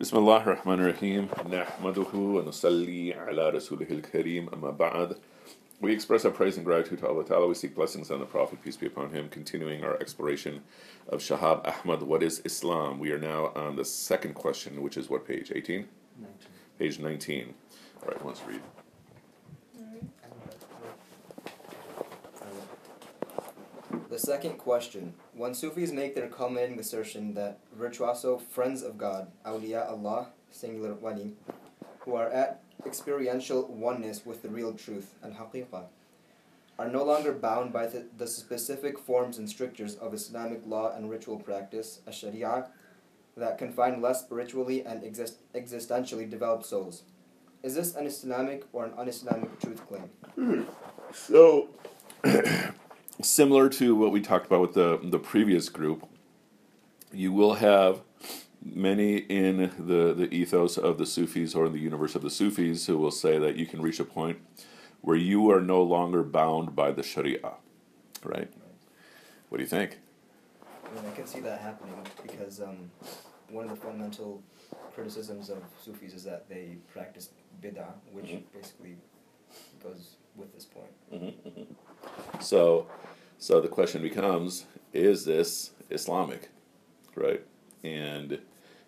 بسم الله الرحمن الرحيم نحمده ونصلي على رسوله الكريم أما بعد We express our praise and gratitude to Allah Ta'ala. We seek blessings on the Prophet, peace be upon him, continuing our exploration of Shahab Ahmed, what is Islam? We are now on the second question, which is what page? 18? 19. Page 19. All right, let's read. The second question when Sufis make their culminating assertion that virtuoso friends of God, awliya Allah, singular wali, who are at experiential oneness with the real truth and haqiqah, are no longer bound by the, the specific forms and strictures of Islamic law and ritual practice, a sharia, that confine less spiritually and exist, existentially developed souls. Is this an Islamic or an un-Islamic truth claim? Hmm. So, similar to what we talked about with the, the previous group, you will have many in the, the ethos of the Sufis or in the universe of the Sufis who will say that you can reach a point where you are no longer bound by the Sharia. Right? What do you think? I mean, I can see that happening because um, one of the fundamental criticisms of Sufis is that they practice bid'ah, which Mm-hmm. basically goes with this point. Mm-hmm, So, so the question becomes: Is this Islamic, right? And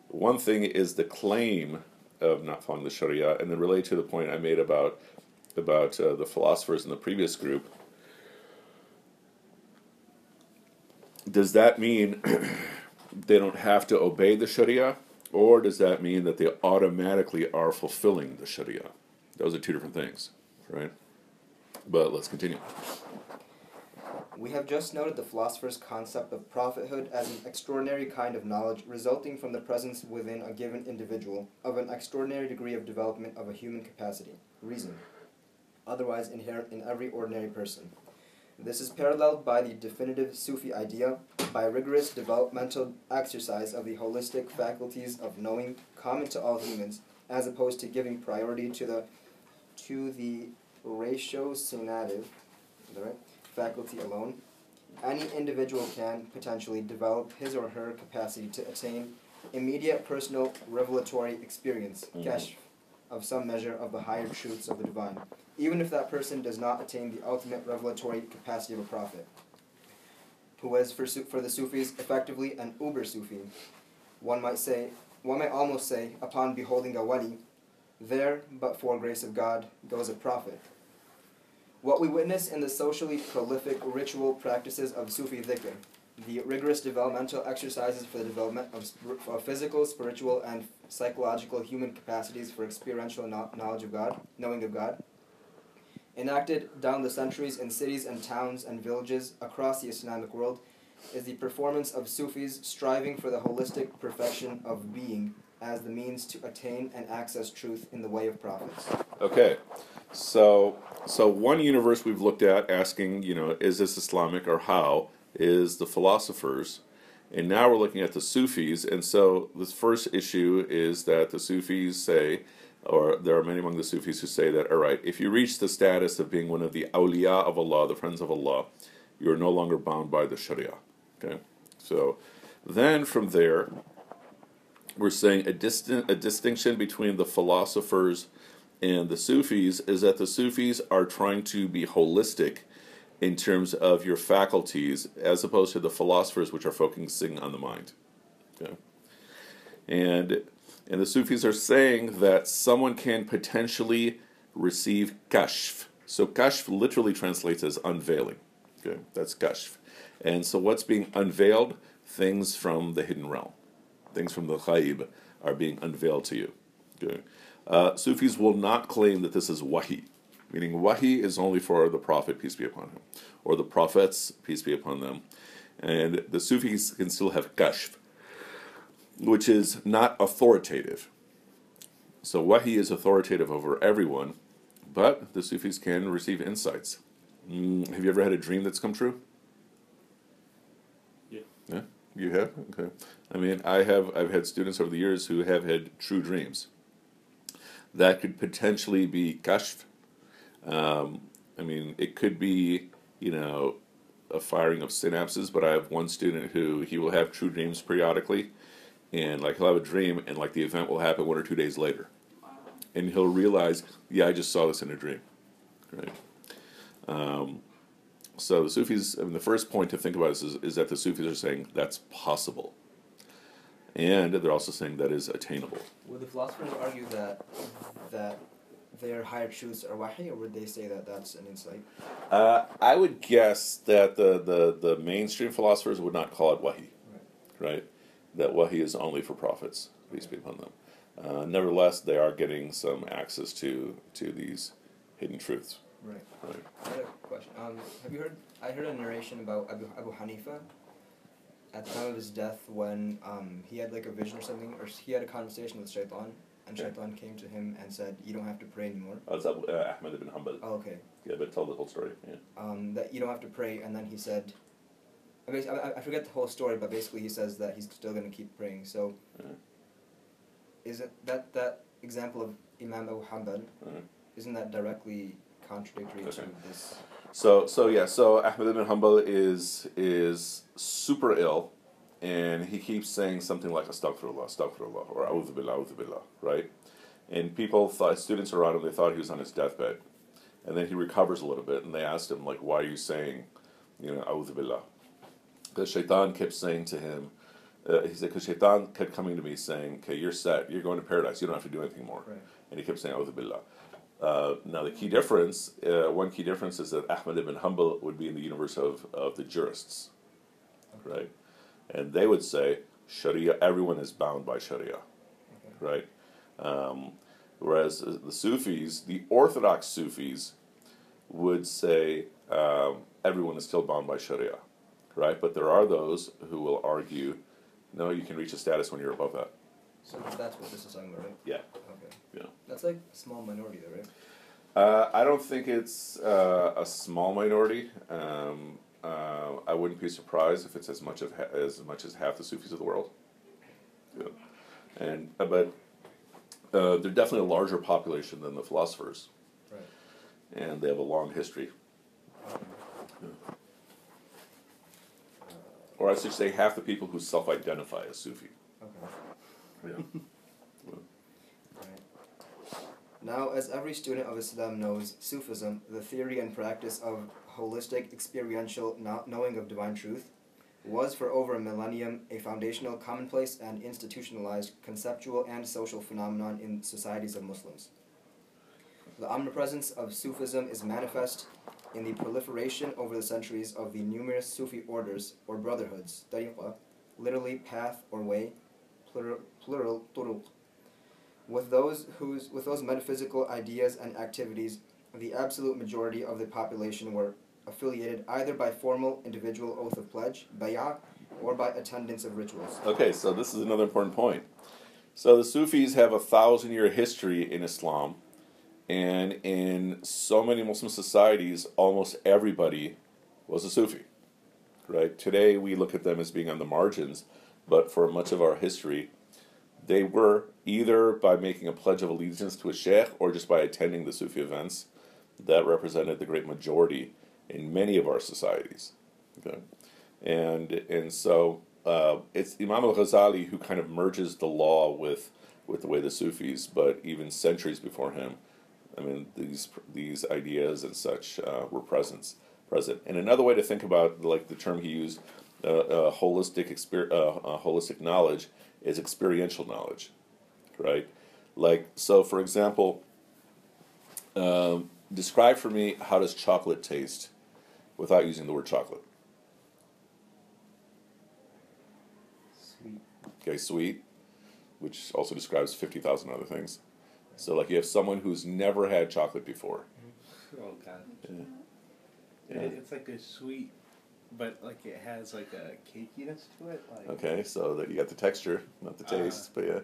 one thing is the claim of not following the Sharia, and then relate to the point I made about about uh, the philosophers in the previous group. Does that mean they don't have to obey the Sharia, or does that mean that they automatically are fulfilling the Sharia? Those are two different things, right? But let's continue. We have just noted the philosopher's concept of prophethood as an extraordinary kind of knowledge resulting from the presence within a given individual of an extraordinary degree of development of a human capacity, reason, otherwise inherent in every ordinary person. This is paralleled by the definitive Sufi idea by rigorous developmental exercise of the holistic faculties of knowing common to all humans, as opposed to giving priority to the to the ratiocinative, right? faculty alone. Any individual can potentially develop his or her capacity to attain immediate personal revelatory experience, Mhm. kashf, of some measure of the higher truths of the divine, even if that person does not attain the ultimate revelatory capacity of a prophet, who is for, for the Sufis effectively an uber Sufi. One might say, one might almost say, upon beholding a wali, there, but for grace of God, goes a prophet. What we witness in the socially prolific ritual practices of Sufi dhikr, the rigorous developmental exercises for the development of, of physical, spiritual, and psychological human capacities for experiential kno- knowledge of God, knowing of God, enacted down the centuries in cities and towns and villages across the Islamic world, is the performance of Sufis striving for the holistic perfection of being as the means to attain and access truth in the way of prophets. Okay, so so one universe we've looked at, asking, you know, is this Islamic or how, is the philosophers, and now we're looking at the Sufis. And so this first issue is that the Sufis say, or there are many among the Sufis who say that, all right, if you reach the status of being one of the awliya of Allah, the friends of Allah, you are no longer bound by the Sharia. Okay, so then from there, we're saying a distant a distinction between the philosophers and the Sufis is that the Sufis are trying to be holistic in terms of your faculties as opposed to the philosophers which are focusing on the mind. Okay? And and the Sufis are saying that someone can potentially receive kashf. So kashf literally translates as unveiling. Okay, that's kashf. And so what's being unveiled? Things from the hidden realm. Things from the ghaib are being unveiled to you. Okay. Uh, Sufis will not claim that this is wahi, meaning wahi is only for the Prophet, peace be upon him, or the prophets, peace be upon them. And the Sufis can still have kashf, which is not authoritative. So wahi is authoritative over everyone, but the Sufis can receive insights. Mm, have you ever had a dream that's come true? You have. Okay. I mean, I have. I've had students over the years who have had true dreams. That could potentially be kashf. Um, I mean, it could be, you know, a firing of synapses. But I have one student who he will have true dreams periodically, and like he'll have a dream, and like the event will happen one or two days later, and he'll realize, yeah, I just saw this in a dream, right? Um, so the Sufis, I mean, the first point to think about is, is that the Sufis are saying that's possible, and they're also saying that is attainable. Would the philosophers argue that that their higher truths are wahi, or would they say that that's an insight? Uh, I would guess that the, the, the mainstream philosophers would not call it wahi, right? That wahi is only for prophets, peace be upon them. Uh, nevertheless, they are getting some access to to these hidden truths. Right. Right. I had a question. Um, have you heard? I heard a narration about Abu, Abu Hanifa at the time of his death when um, he had like a vision or something, or he had a conversation with Shaitan, and. Shaitan came to him and said, "You don't have to pray anymore." Oh, it's Abu, uh, Ahmed ibn Hanbal. Oh, okay. Yeah, but tell the whole story. Yeah. Um, that you don't have to pray, and then he said, I, I, I forget the whole story, but basically he says that he's still going to keep praying. So, is it that that example of Imam Abu Hanbal? uh. Isn't that directly contradictory Okay. to this? So so yeah, so Ahmed ibn Hanbal is is super ill, and he keeps saying something like Astaghfirullah, Astaghfirullah, or A'udhu Billah, A'udhu Billah, right? And people thought students around him they thought he was on his deathbed, and then he recovers a little bit, and they asked him like, why are you saying, you know, A'udhu Billah? Because Shaitan kept saying to him. Uh, he said, because Shaitan kept coming to me saying, okay, you're set, you're going to paradise, you don't have to do anything more. Right. And he kept saying, A'udhu Billah. Uh, now, the key difference, uh, one key difference is that Ahmed ibn Hanbal would be in the universe of, of the jurists, right? And they would say, Sharia, everyone is bound by Sharia, Okay. right? Um, whereas the Sufis, the Orthodox Sufis, would say um, everyone is still bound by Sharia, right? But there are those who will argue, no, you can reach a status when you're above that. So that's what this is talking about, right? Yeah. Yeah. That's like a small minority, though, right? Uh, I don't think it's uh, a small minority. Um, uh, I wouldn't be surprised if it's as much of ha- as much as half the Sufis of the world. Yeah. And uh, but uh, they're definitely a larger population than the philosophers, Right. and they have a long history. Or I should say, half the people who self-identify as Sufi. Okay. Yeah. Now, as every student of Islam knows, Sufism, the theory and practice of holistic experiential kno- knowing of divine truth, was for over a millennium a foundational, commonplace, and institutionalized conceptual and social phenomenon in societies of Muslims. The omnipresence of Sufism is manifest in the proliferation over the centuries of the numerous Sufi orders or brotherhoods, literally path or way, plural, plural turuq, with those whose with those metaphysical ideas and activities, the absolute majority of the population were affiliated either by formal individual oath of pledge, bay'ah, or by attendance of rituals. Okay, so this is another important point. So the Sufis have a thousand year history in Islam, and in so many Muslim societies, almost everybody was a Sufi. Right? Today we look at them as being on the margins, but for much of our history, they were either by making a pledge of allegiance to a sheikh or just by attending the Sufi events that represented the great majority in many of our societies. Okay? And and so uh, it's Imam al Ghazali who kind of merges the law with with the way the Sufis, but even centuries before him, I mean these these ideas and such uh, were present present. And another way to think about like the term he used, uh, uh, holistic exper- uh, uh, holistic knowledge is experiential knowledge, right? Like so, for example, um, describe for me how does chocolate taste without using the word chocolate. Sweet. Okay, sweet, which also describes 50,000 other things. So, like, you have someone who's never had chocolate before. Oh god. Yeah. Yeah, It's like a sweet, but like it has like a cakiness to it. Like Okay, so that you got the texture, not the Uh. taste, but yeah.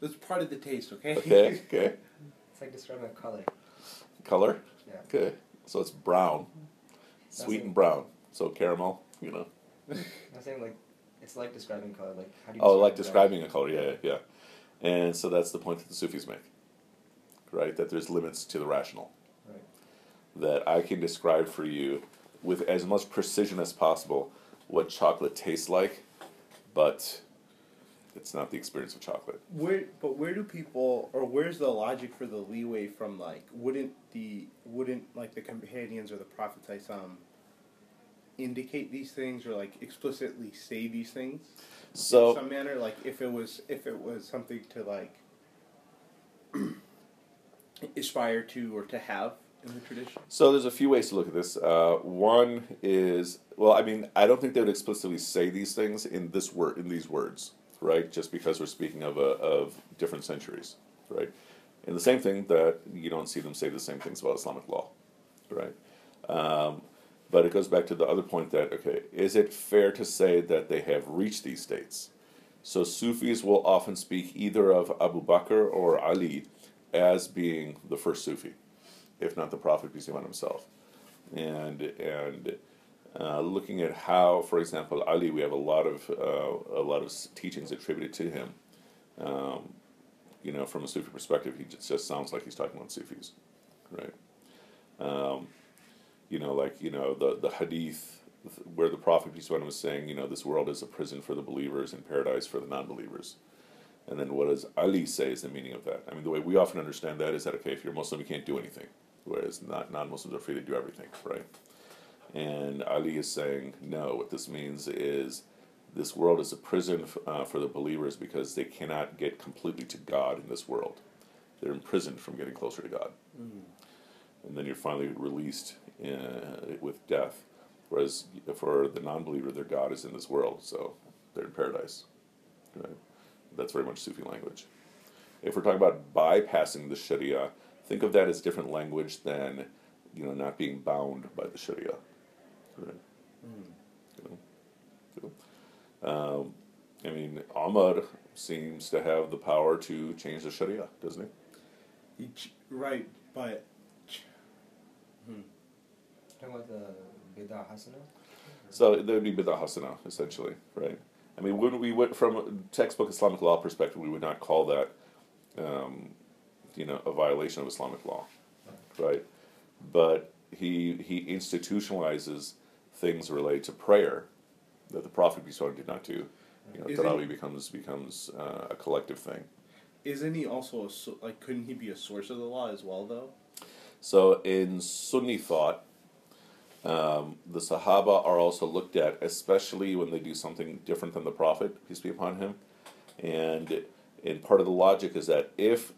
that's part of the taste. Okay. Okay, okay. It's like describing a color. Color? Yeah. Okay, so it's brown. Sweet and brown. So caramel, you know. I'm saying like it's like describing color. Like how do you? Oh, like describe describing a color, yeah, yeah, yeah. And so that's the point that the Sufis make, right? That there's limits to the rational. Right. That I can describe for you with as much precision as possible what chocolate tastes like, but it's not the experience of chocolate. Where, but where do people, or where's the logic for the leeway from like, wouldn't the, wouldn't like the companions or the prophets um, indicate these things or like explicitly say these things? So in some manner, like if it was, if it was something to like aspire to or to have in the tradition. So there's a few ways to look at this. Uh, one is, well, I mean, I don't think they would explicitly say these things in this word, in these words, right? Just because we're speaking of a, of different centuries, right? And the same thing that you don't see them say the same things about Islamic law, right? Um, but it goes back to the other point that okay, is it fair to say that they have reached these states? So Sufis will often speak either of Abu Bakr or Ali as being the first Sufi if not the Prophet peace be upon himself. And and uh, looking at how, for example, Ali, we have a lot of uh, a lot of teachings attributed to him. Um, you know, from a Sufi perspective, he just, just sounds like he's talking about Sufis, right? Um, you know, like you know the the Hadith where the Prophet peace was saying, you know, this world is a prison for the believers and paradise for the non-believers. And then what does Ali say is the meaning of that? I mean, the way we often understand that is that okay, if you're Muslim, you can't do anything whereas not non-Muslims are free to do everything, right? And Ali is saying, no, what this means is this world is a prison uh, for the believers because they cannot get completely to God in this world. They're imprisoned from getting closer to God. Mm. And then you're finally released uh, with death. Whereas for the non believer, their God is in this world, so they're in paradise. Right? That's very much Sufi language. If we're talking about bypassing the Sharia, think of that as different language than you know not being bound by the Sharia. Right? Mm. You know? um, I mean, Umar seems to have the power to change the Sharia, doesn't he? he right, but. Hmm. Talking about the Bid'ah Hasana? So there would be Bid'ah Hasana, essentially, right? I mean, when we went from a textbook Islamic law perspective, we would not call that um, you know a violation of Islamic law, right? But he he institutionalizes things related to prayer that the Prophet did not do. You know, Tarawih becomes becomes uh, a collective thing. Isn't he also a, like? Couldn't he be a source of the law as well, though? So in Sunni thought, um, the Sahaba are also looked at, especially when they do something different than the Prophet, peace be upon him. And and part of the logic is that if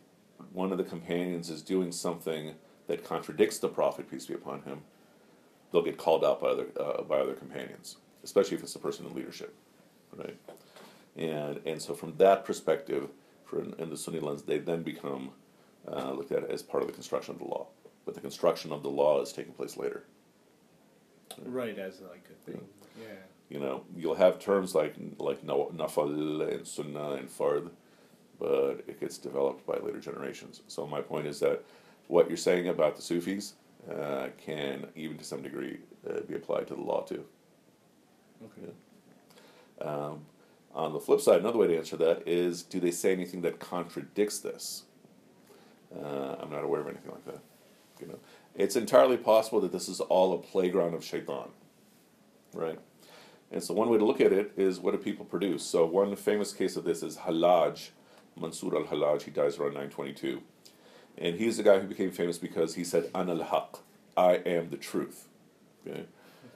one of the companions is doing something that contradicts the Prophet, peace be upon him, they'll get called out by other, uh, by other companions, especially if it's a person in leadership, right? And, and so from that perspective, for in, in the Sunni lens, they then become uh, looked at as part of the construction of the law. But the construction of the law is taking place later. Right, as like a thing. Yeah. You know, you'll have terms like like nafal and sunnah and fard but it gets developed by later generations. So my point is that what you're saying about the Sufis uh, can, even to some degree, uh, be applied to the law too. Okay. Yeah. Um, on the flip side, another way to answer that is: Do they say anything that contradicts this? Uh, I'm not aware of anything like that. You know, it's entirely possible that this is all a playground of shaitan, right? And so one way to look at it is what do people produce? So one famous case of this is Hallaj, Mansur al-Hallaj, he dies around 922. And he's the guy who became famous because he said, An al-Haq, I am the truth. Okay?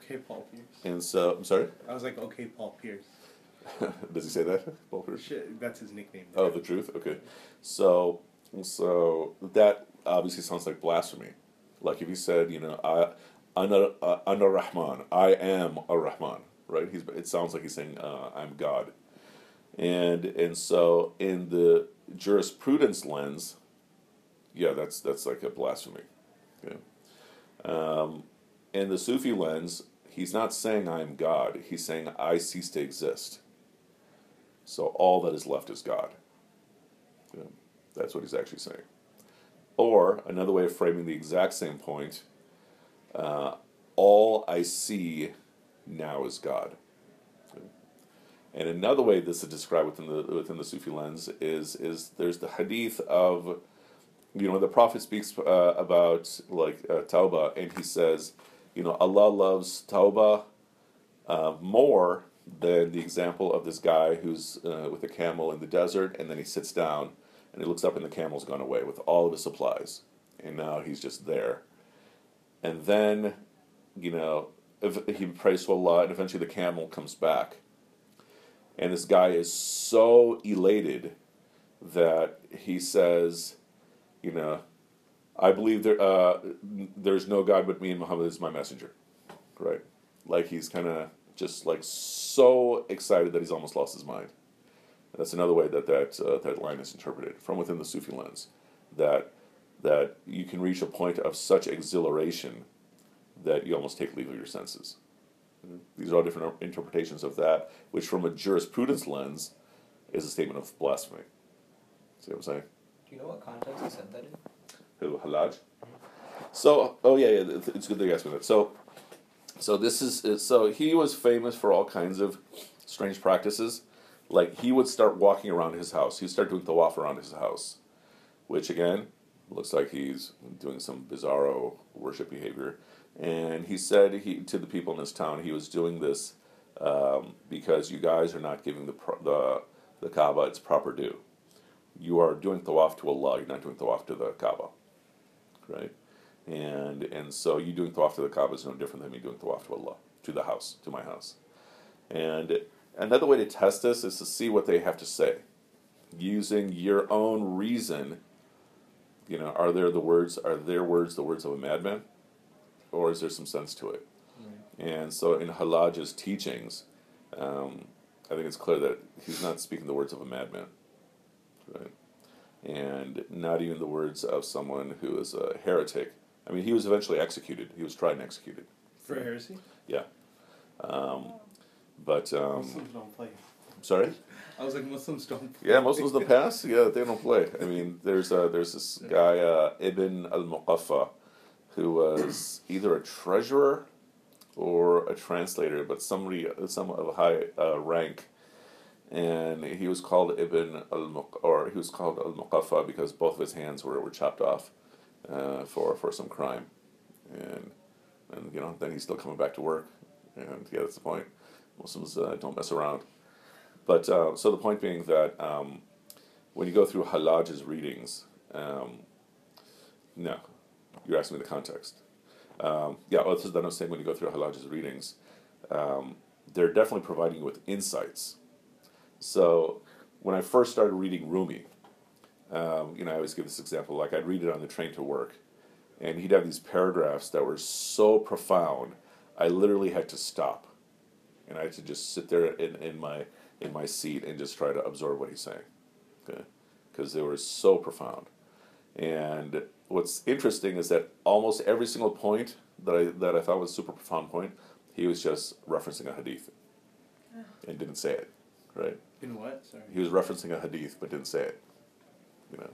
Okay, Paul Pierce. And so, I'm sorry? I was like, okay, Paul Pierce. Does he say that, Paul Pierce? Shit, that's his nickname. Oh, the truth? Okay. So, so that obviously sounds like blasphemy. Like if he said, you know, I, Ana, uh, Ana Rahman, I am a Rahman, right? He's, it sounds like he's saying, uh, I'm God. And and so in the jurisprudence lens, yeah, that's that's like a blasphemy. Okay. Um, in the Sufi lens, he's not saying I am God. He's saying I cease to exist. So all that is left is God. Yeah, that's what he's actually saying. Or another way of framing the exact same point: uh, all I see now is God. And another way this is described within the within the Sufi lens is is there's the hadith of, you know, the Prophet speaks uh, about like uh, and he says, you know, Allah loves tauba uh, more than the example of this guy who's uh, with a camel in the desert, and then he sits down and he looks up, and the camel's gone away with all of his supplies, and now he's just there. And then, you know, if he prays to Allah, and eventually the camel comes back, and this guy is so elated that he says, you know, I believe there uh, there's no God but me, and Muhammad is my messenger, right? Like he's kind of just like so excited that he's almost lost his mind. That's another way that that uh, that line is interpreted from within the Sufi lens, that that you can reach a point of such exhilaration that you almost take leave of your senses. These are all different interpretations of that, which from a jurisprudence lens is a statement of blasphemy. See what I'm saying? Do you know what context he said that in? Who Hallaj? So, oh yeah, yeah, it's good that you asked me that. So, so this is uh, so he was famous for all kinds of strange practices. Like he would start walking around his house. He'd start doing tawaf around his house, which again looks like he's doing some bizarro worship behavior. And he said he to the people in his town he was doing this um, because you guys are not giving the the the Kaaba its proper due. You are doing tawaf to Allah. You're not doing tawaf to the Kaaba, right? And and so you doing tawaf to the Kaaba is no different than me doing tawaf to Allah, to the house, to my house. And another way to test this is to see what they have to say, using your own reason. You know, are there the words? Are their words the words of a madman? Or is there some sense to it? And so in Hallaj's teachings, um, I think it's clear that he's not speaking the words of a madman, right? And not even the words of someone who is a heretic. I mean, he was eventually executed. He was tried and executed. For heresy? Yeah. Um, but. Um, Muslims don't play. Sorry? I was like, Muslims don't play. Yeah, Muslims in the past, yeah, they don't play. I mean, there's uh, there's this guy, uh, Ibn al Muqaffa, who was either a treasurer or a translator, but somebody some of high uh, rank, and he was called Ibn al or he was called al Muqaffa because both of his hands were, were chopped off uh, for for some crime, and and you know then he's still coming back to work, and yeah that's the point. Muslims uh, don't mess around, but uh, so the point being that um, when you go through Hallaj's readings, um, no, you're asking me the context. Um, yeah, well, this is that I'm saying when you go through Hallaj's readings, um, they're definitely providing you with insights. So when I first started reading Rumi, um, you know, I always give this example. Like I'd read it on the train to work, and he'd have these paragraphs that were so profound, I literally had to stop, and I had to just sit there in, in my in my seat and just try to absorb what he's saying, okay, because they were so profound, and what's interesting is that almost every single point that I that I thought was a super profound point, he was just referencing a hadith, and didn't say it, right? In what? Sorry. He was referencing a hadith but didn't say it, you know,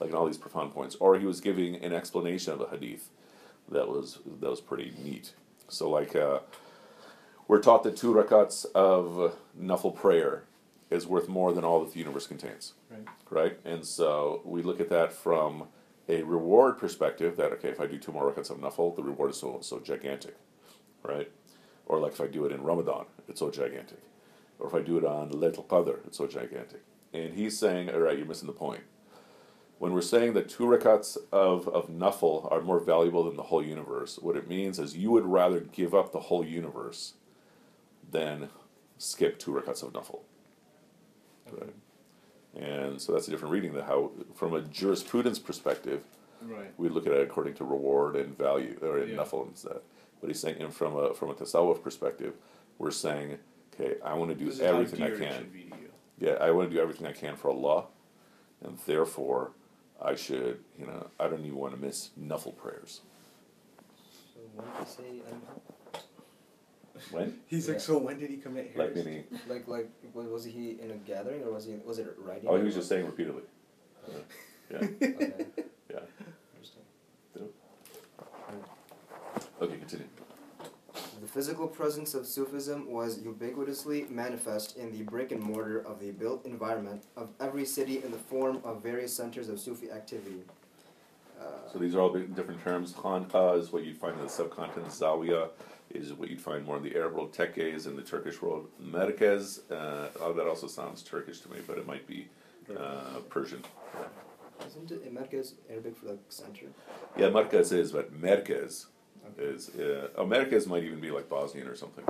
like in all these profound points, or he was giving an explanation of a hadith that was that was pretty neat. So like, uh, we're taught the two rakats of nafil prayer is worth more than all that the universe contains. Right. Right, and so we look at that from a reward perspective that okay if I do two more rakats of nafil the reward is so so gigantic, right? Or like if I do it in Ramadan it's so gigantic, or if I do it on Laylatul Qadr it's so gigantic. And he's saying all right you're missing the point. When we're saying that two rakats of of nafil are more valuable than the whole universe, what it means is you would rather give up the whole universe than skip two rakats of nafil. Right. And so that's a different reading. That how, from a jurisprudence perspective, Right. we look at it according to reward and value, or in Yeah. nafil and that. But he's saying, and from a from a tasawwuf perspective, we're saying, okay, I want to do This is how everything I can. should be to you. Yeah, I want to do everything I can for Allah, and therefore, I should, you know, I don't even want to miss nafil prayers. So when did he say um, When? He's Yeah. like, so when did he commit Like meaning? like like was, was he in a gathering or was he was it writing? Oh, he was just saying repeatedly. Yeah, Okay, yeah. interesting. Okay, continue. The physical presence of Sufism was ubiquitously manifest in the brick and mortar of the built environment of every city in the form of various centers of Sufi activity. Uh, So these are all different terms. Khanqa is what you'd find in the subcontinent. Zawiya is what you'd find more in the Arab world. Tekke is in the Turkish world. Merkez, uh, oh, that also sounds Turkish to me, but it might be uh, Persian. isn't it Merkez Arabic for like center? Yeah, Merkez is, but Merkez Okay. is. Uh, oh, Merkez might even be like Bosnian or something.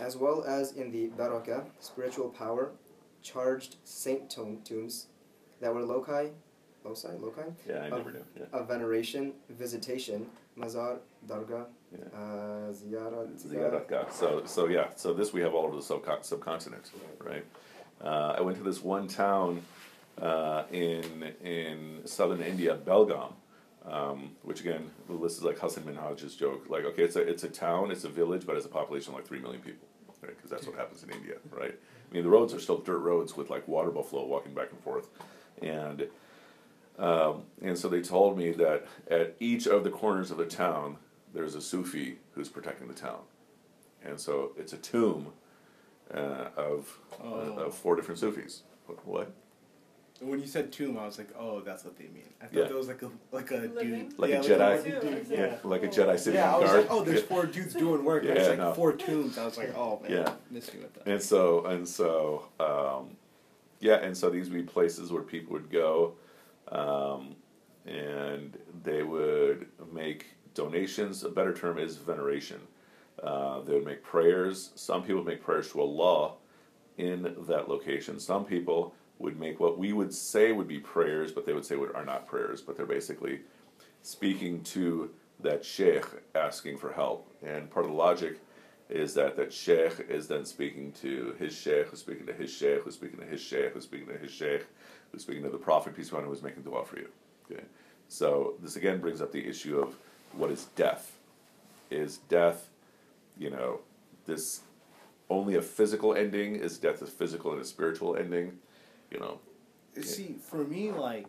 As well as in the Baraka, spiritual power, charged saint tomb, tombs that were loci, loci, loci Yeah, I Of- never knew. Yeah. of veneration, visitation, mazar, darga, Yeah. uh. So, so yeah, so this we have all over the subcon- subcontinent, right? Uh, I went to this one town uh, in in southern India, Belgaum, um, which again, this is like Hasan Minhaj's joke. Like, okay, it's a it's a town, it's a village, but it's a population of like three million people, right? Because that's what happens in India, right? I mean, the roads are still dirt roads with like water buffalo walking back and forth, and um, and so they told me that at each of the corners of the town, there's a Sufi who's protecting the town. And so it's a tomb uh, of, Oh. uh, of four different Sufis. What? what? When you said tomb, I was like, oh, that's what they mean. I thought Yeah. that was like a like a Living? dude, Like a Jedi? Like a dude. Yeah. Yeah. Like a Jedi sitting Yeah, I on was guard. like, oh, there's four dudes doing work. Yeah, it's like no. four tombs. I was like, oh man, Yeah. miss me with that. And so and so um, yeah, and so these would be places where people would go, um, and they would make donations. A better term is veneration. Uh, they would make prayers. Some people make prayers to Allah in that location. Some people would make what we would say would be prayers, but they would say are not prayers, but they're basically speaking to that sheikh asking for help. And part of the logic is that that sheikh is then speaking to his sheikh, who's speaking to his sheikh, who's speaking to his sheikh, who's speaking to his sheikh, who's speaking to the prophet, peace be upon him, who's making dua for you. Okay? So this again brings up the issue of what is death? Is death, you know, this only a physical ending? Is death a physical and a spiritual ending? You know, See, for me, like,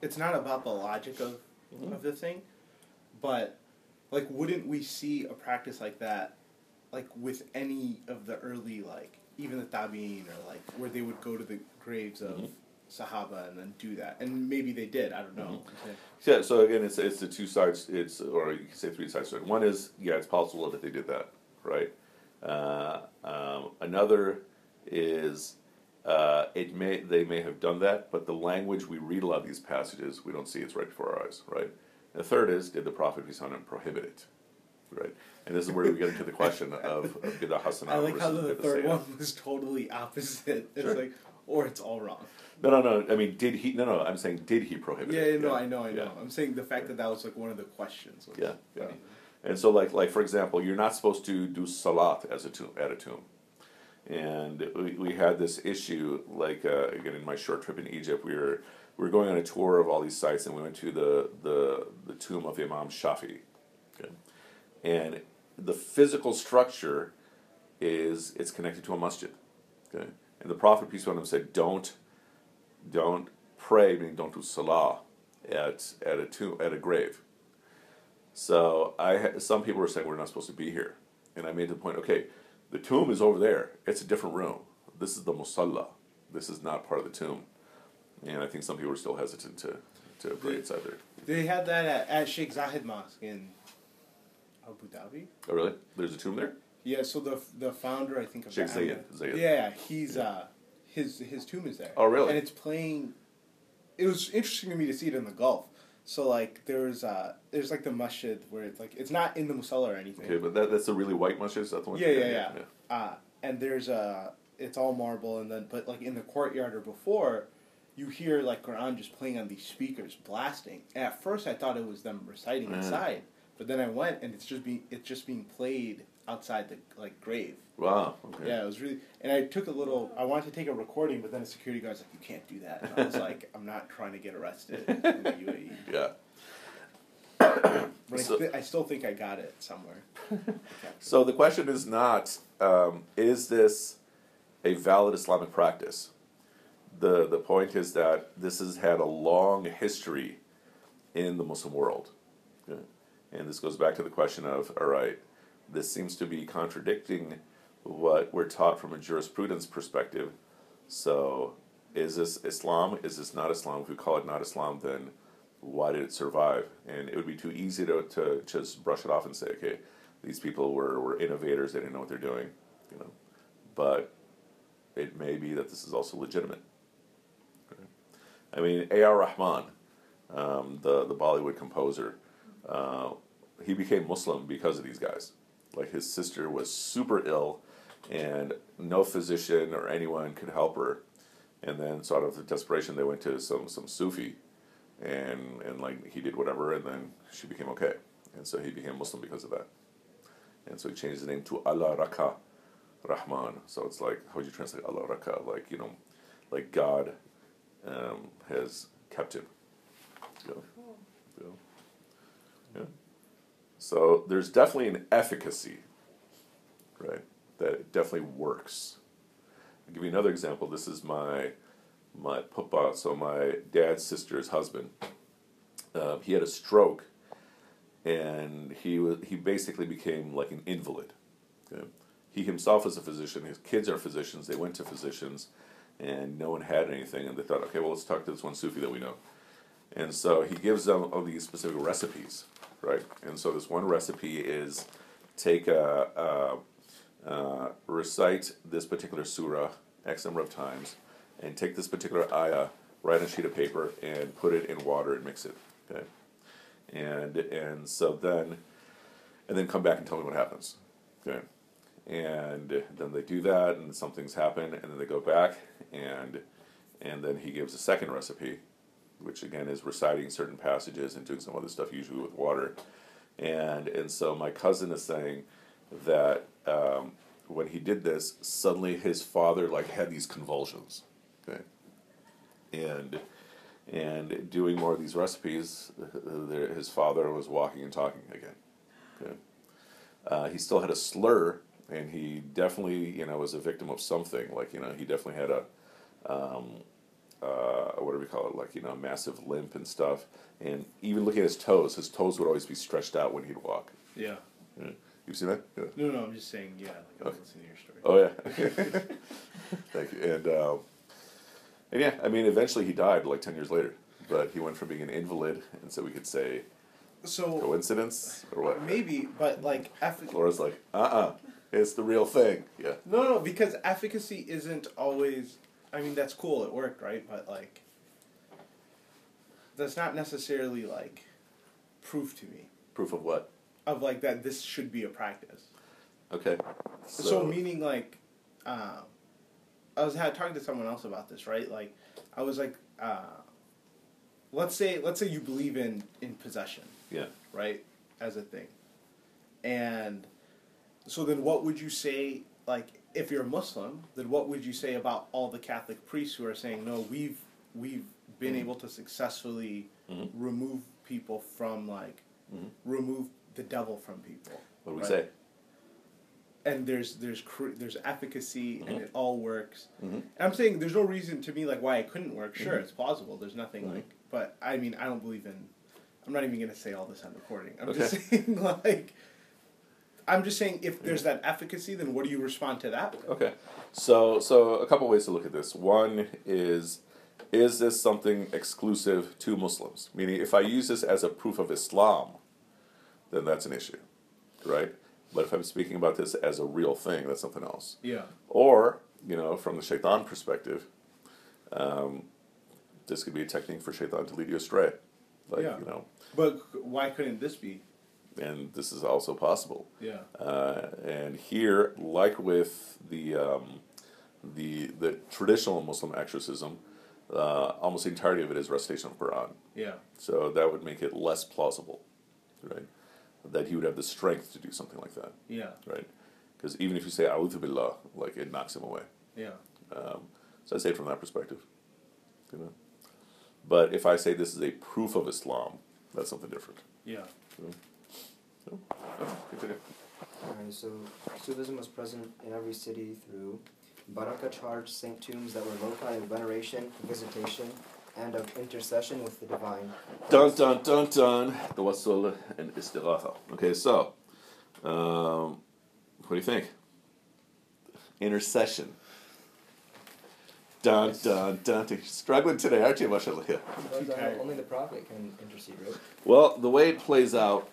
it's not about the logic of Mm-hmm. of the thing, but like, wouldn't we see a practice like that, like with any of the early, like even the tabi'in or like where they would go to the graves of Mhm. Sahaba and then do that, and maybe they did. I don't know. Yeah, so again, it's it's the two sides. It's or you can say three sides. One is yeah, it's possible that they did that, right? Uh, um, another is uh, it may they may have done that, but the language we read a lot of these passages, we don't see it's right before our eyes, right? And the third is did the Prophet peace on him prohibit it, right? And this is where we get into the question of, of bidah hasana I like how versus the third sayyi'ah. one was totally opposite. It's Sure. like, or it's all wrong. No, no, no. I mean, did he? No, no. I'm saying, did he prohibit Yeah, it? no, I know, I know. Yeah. I'm saying the fact that that was like one of the questions. Yeah, yeah. funny. And so, like, like for example, you're not supposed to do salat as a tomb at a tomb. And we, we had this issue, like uh, again in my short trip in Egypt, we were we were going on a tour of all these sites, and we went to the the, the tomb of Imam Shafi. Okay. And the physical structure is it's connected to a masjid. Okay. And the Prophet peace be upon him said, don't don't pray, meaning don't do salah at at a tomb at a grave. So I some people were saying we're not supposed to be here, and I made the point. Okay, the tomb is over there. It's a different room. This is the musalla. This is not part of the tomb, and I think some people are still hesitant to to pray The- inside there. They had that at, at Sheikh Zayed Mosque in Abu Dhabi. Oh, really? There's a tomb there. Yeah, so the the founder, I think of Sheikh Zayed. Yeah, he's uh his his tomb is there. Oh, really? And it's playing. It was interesting to me to see it in the Gulf. So like there's uh there's like the masjid where it's like it's not in the musalla or anything. Okay, but that, that's the really white masjid. Is that the one? Yeah, yeah, yeah. Uh, and there's a it's all marble and then but like in the courtyard or before, you hear like Quran just playing on these speakers blasting. And at first I thought it was them reciting Yeah. inside, but then I went and it's just being it's just being played outside the like grave. Wow. Okay. Yeah, it was really. And I took a little. I wanted to take a recording, but then a security guard's like, "You can't do that." And I was like, "I'm not trying to get arrested in the UAE." Yeah. But So- I, th- I still think I got it somewhere. So the question is not um, is this a valid Islamic practice? The the point is that this has had a long history in the Muslim world, Okay. and this goes back to the question of all right, this seems to be contradicting what we're taught from a jurisprudence perspective. So is this Islam? Is this not Islam? If we call it not Islam, then why did it survive? And it would be too easy to, to just brush it off and say, okay, these people were, were innovators, they didn't know what they're doing, you know. But it may be that this is also legitimate. I mean, A.R. Rahman, um, the, the Bollywood composer, uh, he became Muslim because of these guys. Like his sister was super ill, and no physician or anyone could help her. And then, sort of desperation, they went to some some Sufi, and and like he did whatever, and then she became okay, and so he became Muslim because of that. And so he changed his name to Allah Rakha Rahman. So it's like how would you translate Allah Rakha? Like you know, like God um, has kept him. Yeah. Yeah. yeah. So there's definitely an efficacy, right? That it definitely works. I'll give you another example. This is my my papa, so my dad's sister's husband. Uh, he had a stroke, and he was he basically became like an invalid. Okay? He himself is a physician. His kids are physicians. They went to physicians, and no one had anything. And they thought, okay, well, let's talk to this one Sufi that we know. And so he gives them all these specific recipes, right? And so this one recipe is take a, a, a recite this particular surah x number of times, and take this particular ayah, write on a sheet of paper, and put it in water and mix it. Okay, and and so then, and then come back and tell me what happens. Okay, and then they do that, and something's happened, and then they go back, and and then he gives a second recipe, which again is reciting certain passages and doing some other stuff, usually with water, and and so my cousin is saying that um, when he did this, suddenly his father like had these convulsions, okay, and and doing more of these recipes, his father was walking and talking again. Okay. Uh, he still had a slur, and he definitely, you know, was a victim of something. Like, you know, he definitely had a, um, uh, what do we call it? Like, you know, massive limp and stuff. And even looking at his toes, his toes would always be stretched out when he'd walk. Yeah. Yeah. You seen that? Yeah. No, no, I'm just saying. Yeah, like I was Okay. listening to your story. Oh yeah. Thank you. And um, and yeah, I mean, eventually he died like ten years later. But he went from being an invalid, and so we could say So coincidence or what? maybe, but like effic- Laura's like, uh uh it's the real thing. Yeah. No, no, because efficacy isn't always. I mean, that's cool. It worked, right? But like, that's not necessarily like proof to me Proof of what? of like that this should be a practice. Okay. So, meaning like, um, I was had talking to someone else about this, right? Like, I was like, uh, let's say let's say you believe in in possession, yeah. right, as a thing, and so then what would you say like if you're a Muslim, then what would you say about all the Catholic priests who are saying no, we've we've been Mhm. able to successfully Mhm. remove people from like Mhm. remove the devil from people. What do we right? say? and there's there's cr- there's efficacy and Mhm. it all works. Mm-hmm. And I'm saying there's no reason to me like why it couldn't work. Sure, Mhm. it's plausible. There's nothing like, but I mean, I don't believe in. I'm not even gonna say all this on recording. I'm Okay. just saying like. I'm just saying if there's that efficacy, then what do you respond to that with? Okay. So so a couple ways to look at this. One is is this something exclusive to Muslims? Meaning if I use this as a proof of Islam, then that's an issue. Right? But if I'm speaking about this as a real thing, that's something else. Yeah. Or, you know, from the shaitan perspective, um, this could be a technique for shaitan to lead you astray. Like, Yeah. you know, But why couldn't this be? And this is also possible. Yeah. Uh, and here, like with the um, the the traditional Muslim exorcism, uh, almost the entirety of it is recitation of Quran. Yeah. So that would make it less plausible, right? That he would have the strength to do something like that, Yeah. right? Because even if you say "A'udhu billah," like it knocks him away. Yeah. Um, so I say it from that perspective, you know. But if I say this is a proof of Islam, that's something different. Yeah. So, oh, continue. Alright, so Sufism was present in every city through Baraka charged saint tombs that were loci of veneration, visitation, and of intercession with the divine. Dun dun dun dun. Tawassul and istighatha. Okay, so um, what do you think? Intercession. Dun dun dun. You're struggling today, aren't you, mashallah? Yeah. Because, uh, only the prophet can intercede, right? Well, the way it plays out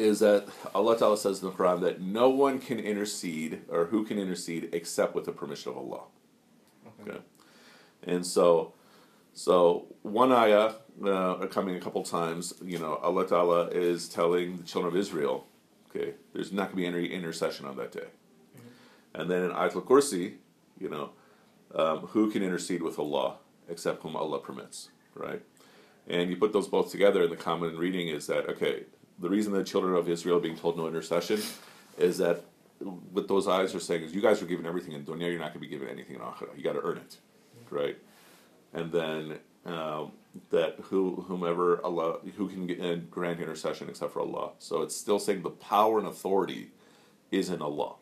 is that Allah Ta'ala says in the Quran that no one can intercede or who can intercede except with the permission of Allah. Okay. Okay. And so, so one ayah uh, coming a couple times, you know, Allah Ta'ala is telling the children of Israel, okay, there's not going to be any intercession on that day. And then in Ayatul Kursi, you know, um, who can intercede with Allah except whom Allah permits, right? And you put those both together, and the common reading is that, okay, the reason the children of Israel are being told no intercession is that what those eyes are saying is you guys are given everything in dunya, you're not going to be given anything in akhirah. You got to earn it, right? And then um, that who whomever Allah who can get, and grant intercession except for Allah. So it's still saying the power and authority is in Allah.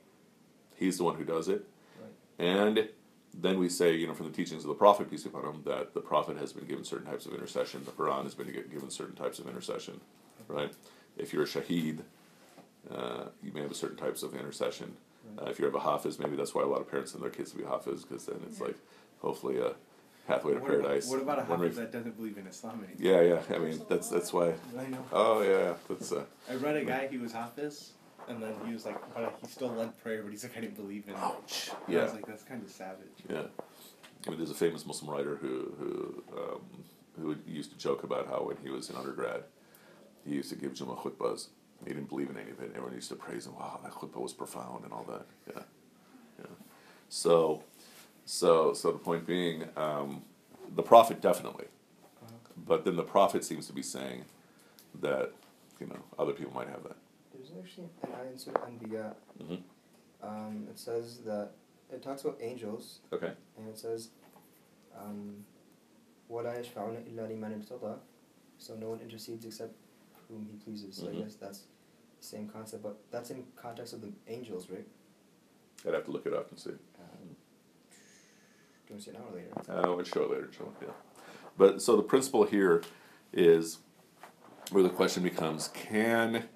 He's the one who does it, Right. and then we say, you know, from the teachings of the Prophet, peace be upon him, that the Prophet has been given certain types of intercession. The Quran has been given certain types of intercession, right? If you're a shaheed, uh, you may have certain types of intercession. Uh, if you have a hafiz, maybe that's why a lot of parents send their kids to be hafiz, because then it's like hopefully a pathway to What about, paradise. what about a hafiz that doesn't believe in Islam anymore? Yeah, yeah. I mean, that's that's why. I know. Oh yeah, that's uh, I read a guy, he was hafiz, and then he was like, but he still led prayer, but he's like, I didn't believe in it. ouch. And I Yeah, was like, that's kind of savage. yeah. I mean, there's a famous Muslim writer who who um, who used to joke about how when he was in undergrad, he used to give Jumu'ah khutbahs. He didn't believe in any of it. Everyone used to praise him. Wow, that khutbah was profound and all that. Yeah, yeah. So, so so the point being, um, the prophet definitely, Uh-huh. but then the prophet seems to be saying that you know other people might have that. There's actually an ayah in Surah Anbiya. Mhm. Um, it says that it talks about angels, Okay. and it says, um, وَلَا يَشْفَعُونَ إِلَّا لِمَنِ ارْتَضَى So no one intercedes except whom he pleases. So Mhm. I guess that's the same concept, but that's in context of the angels, right? I'd have to look it up and see. Um, do you want to see it now or later? Uh, we'll show it later, show yeah. But so the principle here is where the question becomes: Can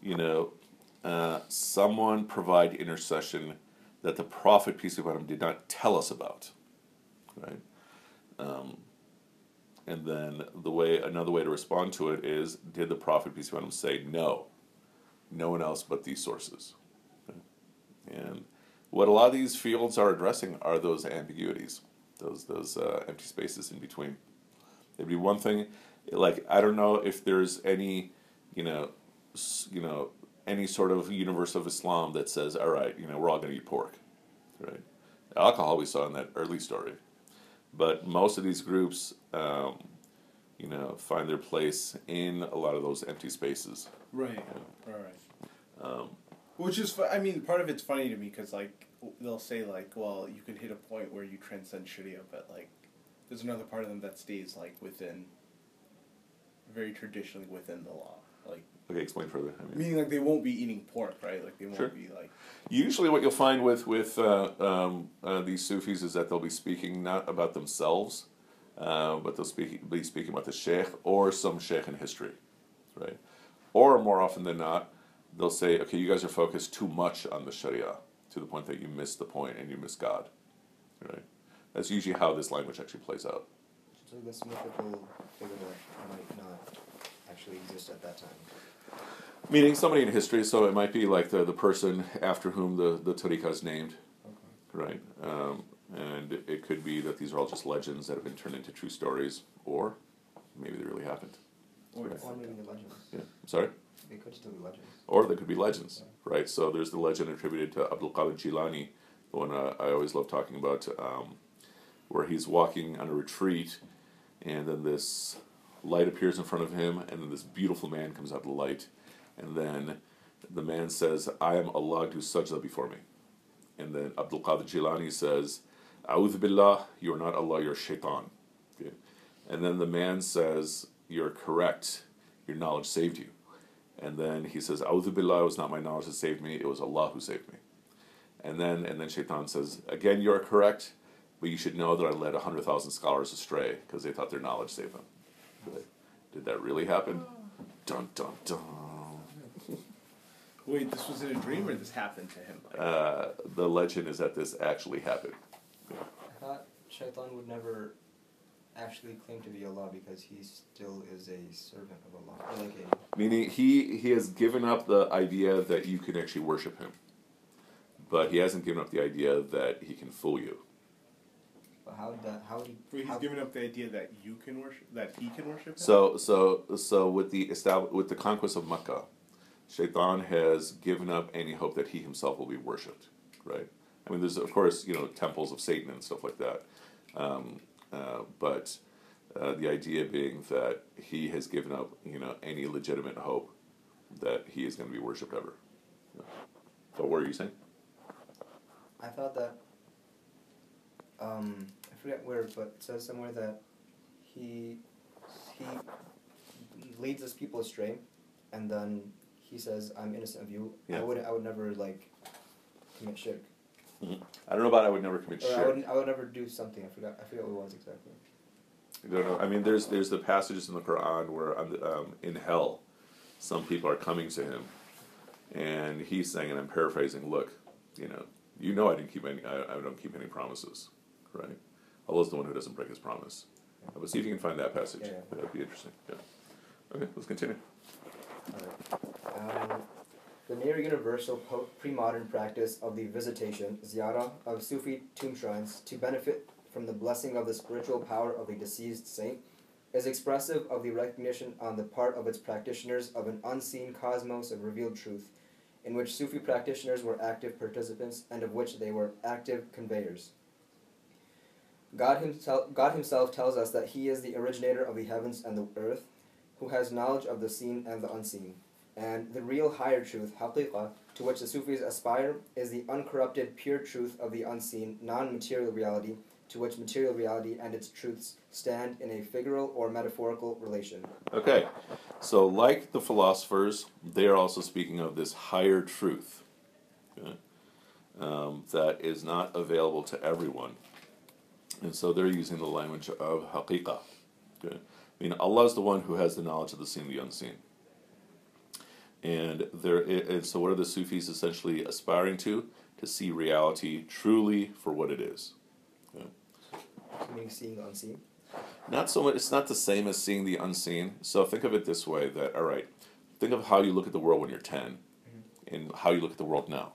you know uh, someone provide intercession that the prophet peace be upon him did not tell us about, right? Um, and then the way another way to respond to it is: Did the prophet peace be upon him say no? No one else but these sources. And what a lot of these fields are addressing are those ambiguities, those those uh, empty spaces in between. It'd be one thing, like I don't know if there's any, you know, you know, any sort of universe of Islam that says, all right, you know, we're all going to eat pork, right? Alcohol we saw in that early story, but most of these groups, um, you know, find their place in a lot of those empty spaces. Right. Yeah. Right. right. Um, Which is, I mean, part of it's funny to me because like they'll say like, well, you can hit a point where you transcend Sharia, but like, there's another part of them that stays like within, very traditionally within the law. Like okay, explain further. I mean, meaning like they won't be eating pork, right? Like they won't Sure. be like. Usually, what you'll find with with uh, um, uh, these Sufis is that they'll be speaking not about themselves, uh, but they'll speak, be speaking about the sheikh or some sheikh in history, right? Or more often than not, they'll say, "Okay, you guys are focused too much on the Sharia to the point that you miss the point and you miss God." Right? That's usually how this language actually plays out. So this mythical figure that might not actually exist at that time. Meaning somebody in history, so it might be like the, the person after whom the, the tariqah is named, Okay. right? Um, and it could be that these are all just legends that have been turned into true stories, or maybe they really happened. Or Right. Or maybe the legends. Yeah, sorry? They could still be legends. Or they could be legends, right? So there's the legend attributed to Abdul Qadir Jilani, the one uh, I always love talking about, um, where he's walking on a retreat, and then this light appears in front of him, and then this beautiful man comes out of the light, and then the man says, I am Allah, do sajda before me. And then Abdul Qadir Jilani says, A'udhu billah, you are not Allah, you're shaitan. Okay? And then the man says, You're correct, your knowledge saved you. And then he says, A'udhu billah, it was not my knowledge that saved me, it was Allah who saved me. And then and then Shaitan says, Again, you are correct, but you should know that I led 100,000 scholars astray because they thought their knowledge saved them. Did that really happen? Dun dun dun. Wait, this was in a dream or this happened to him? Uh, the legend is that this actually happened. I thought Shaitan would never actually claim to be Allah because he still is a servant of Allah. Or like a, Meaning he he has given up the idea that you can actually worship him, but he hasn't given up the idea that he can fool you. But how did that? How did Wait, he's how, giving up the idea that you can worship, that he can worship. him? So so so with the estab- with the conquest of Mecca, Shaitan has given up any hope that he himself will be worshipped. Right. I mean, there's of course you know temples of Satan and stuff like that, um, uh, but uh, the idea being that he has given up you know any legitimate hope that he is going to be worshipped ever. Yeah. So what are you saying? I thought that. Um, I forget where, but it says somewhere that he he leads his people astray, and then he says, "I'm innocent of you." Yeah. I would I would never like commit shirk. I don't know about I would never commit Or I would I would never do something. I forgot I forget what it was exactly. I don't know. I mean, there's there's the passages in the Quran where the, um, in hell, some people are coming to him, and he's saying, and I'm paraphrasing, "Look, you know, you know, I didn't keep any, I, I don't keep any promises, right? Allah's the one who doesn't break His promise." Uh, But see if you can find that passage. Yeah, yeah. That'd be interesting. Yeah. Okay, let's continue. Um, the near universal pre-modern practice of the visitation, ziyarah, of Sufi tomb shrines to benefit from the blessing of the spiritual power of a deceased saint is expressive of the recognition on the part of its practitioners of an unseen cosmos of revealed truth, in which Sufi practitioners were active participants and of which they were active conveyors. God himself, God himself tells us that He is the originator of the heavens and the earth, who has knowledge of the seen and the unseen. And the real higher truth, haqiqah, to which the Sufis aspire, is the uncorrupted, pure truth of the unseen, non material reality, to which material reality and its truths stand in a figural or metaphorical relation. Okay, so like the philosophers, they are also speaking of this higher truth okay, um, that is not available to everyone. And so they're using the language of haqiqah. Okay? I mean, Allah is the one who has the knowledge of the seen and the unseen. And there, and so what are the Sufis essentially aspiring to? To see reality truly for what it is. Meaning seeing the unseen. Not so much. It's not the same as seeing the unseen. So think of it this way: that all right, think of how you look at the world when you're 10 mm-hmm. and how you look at the world now.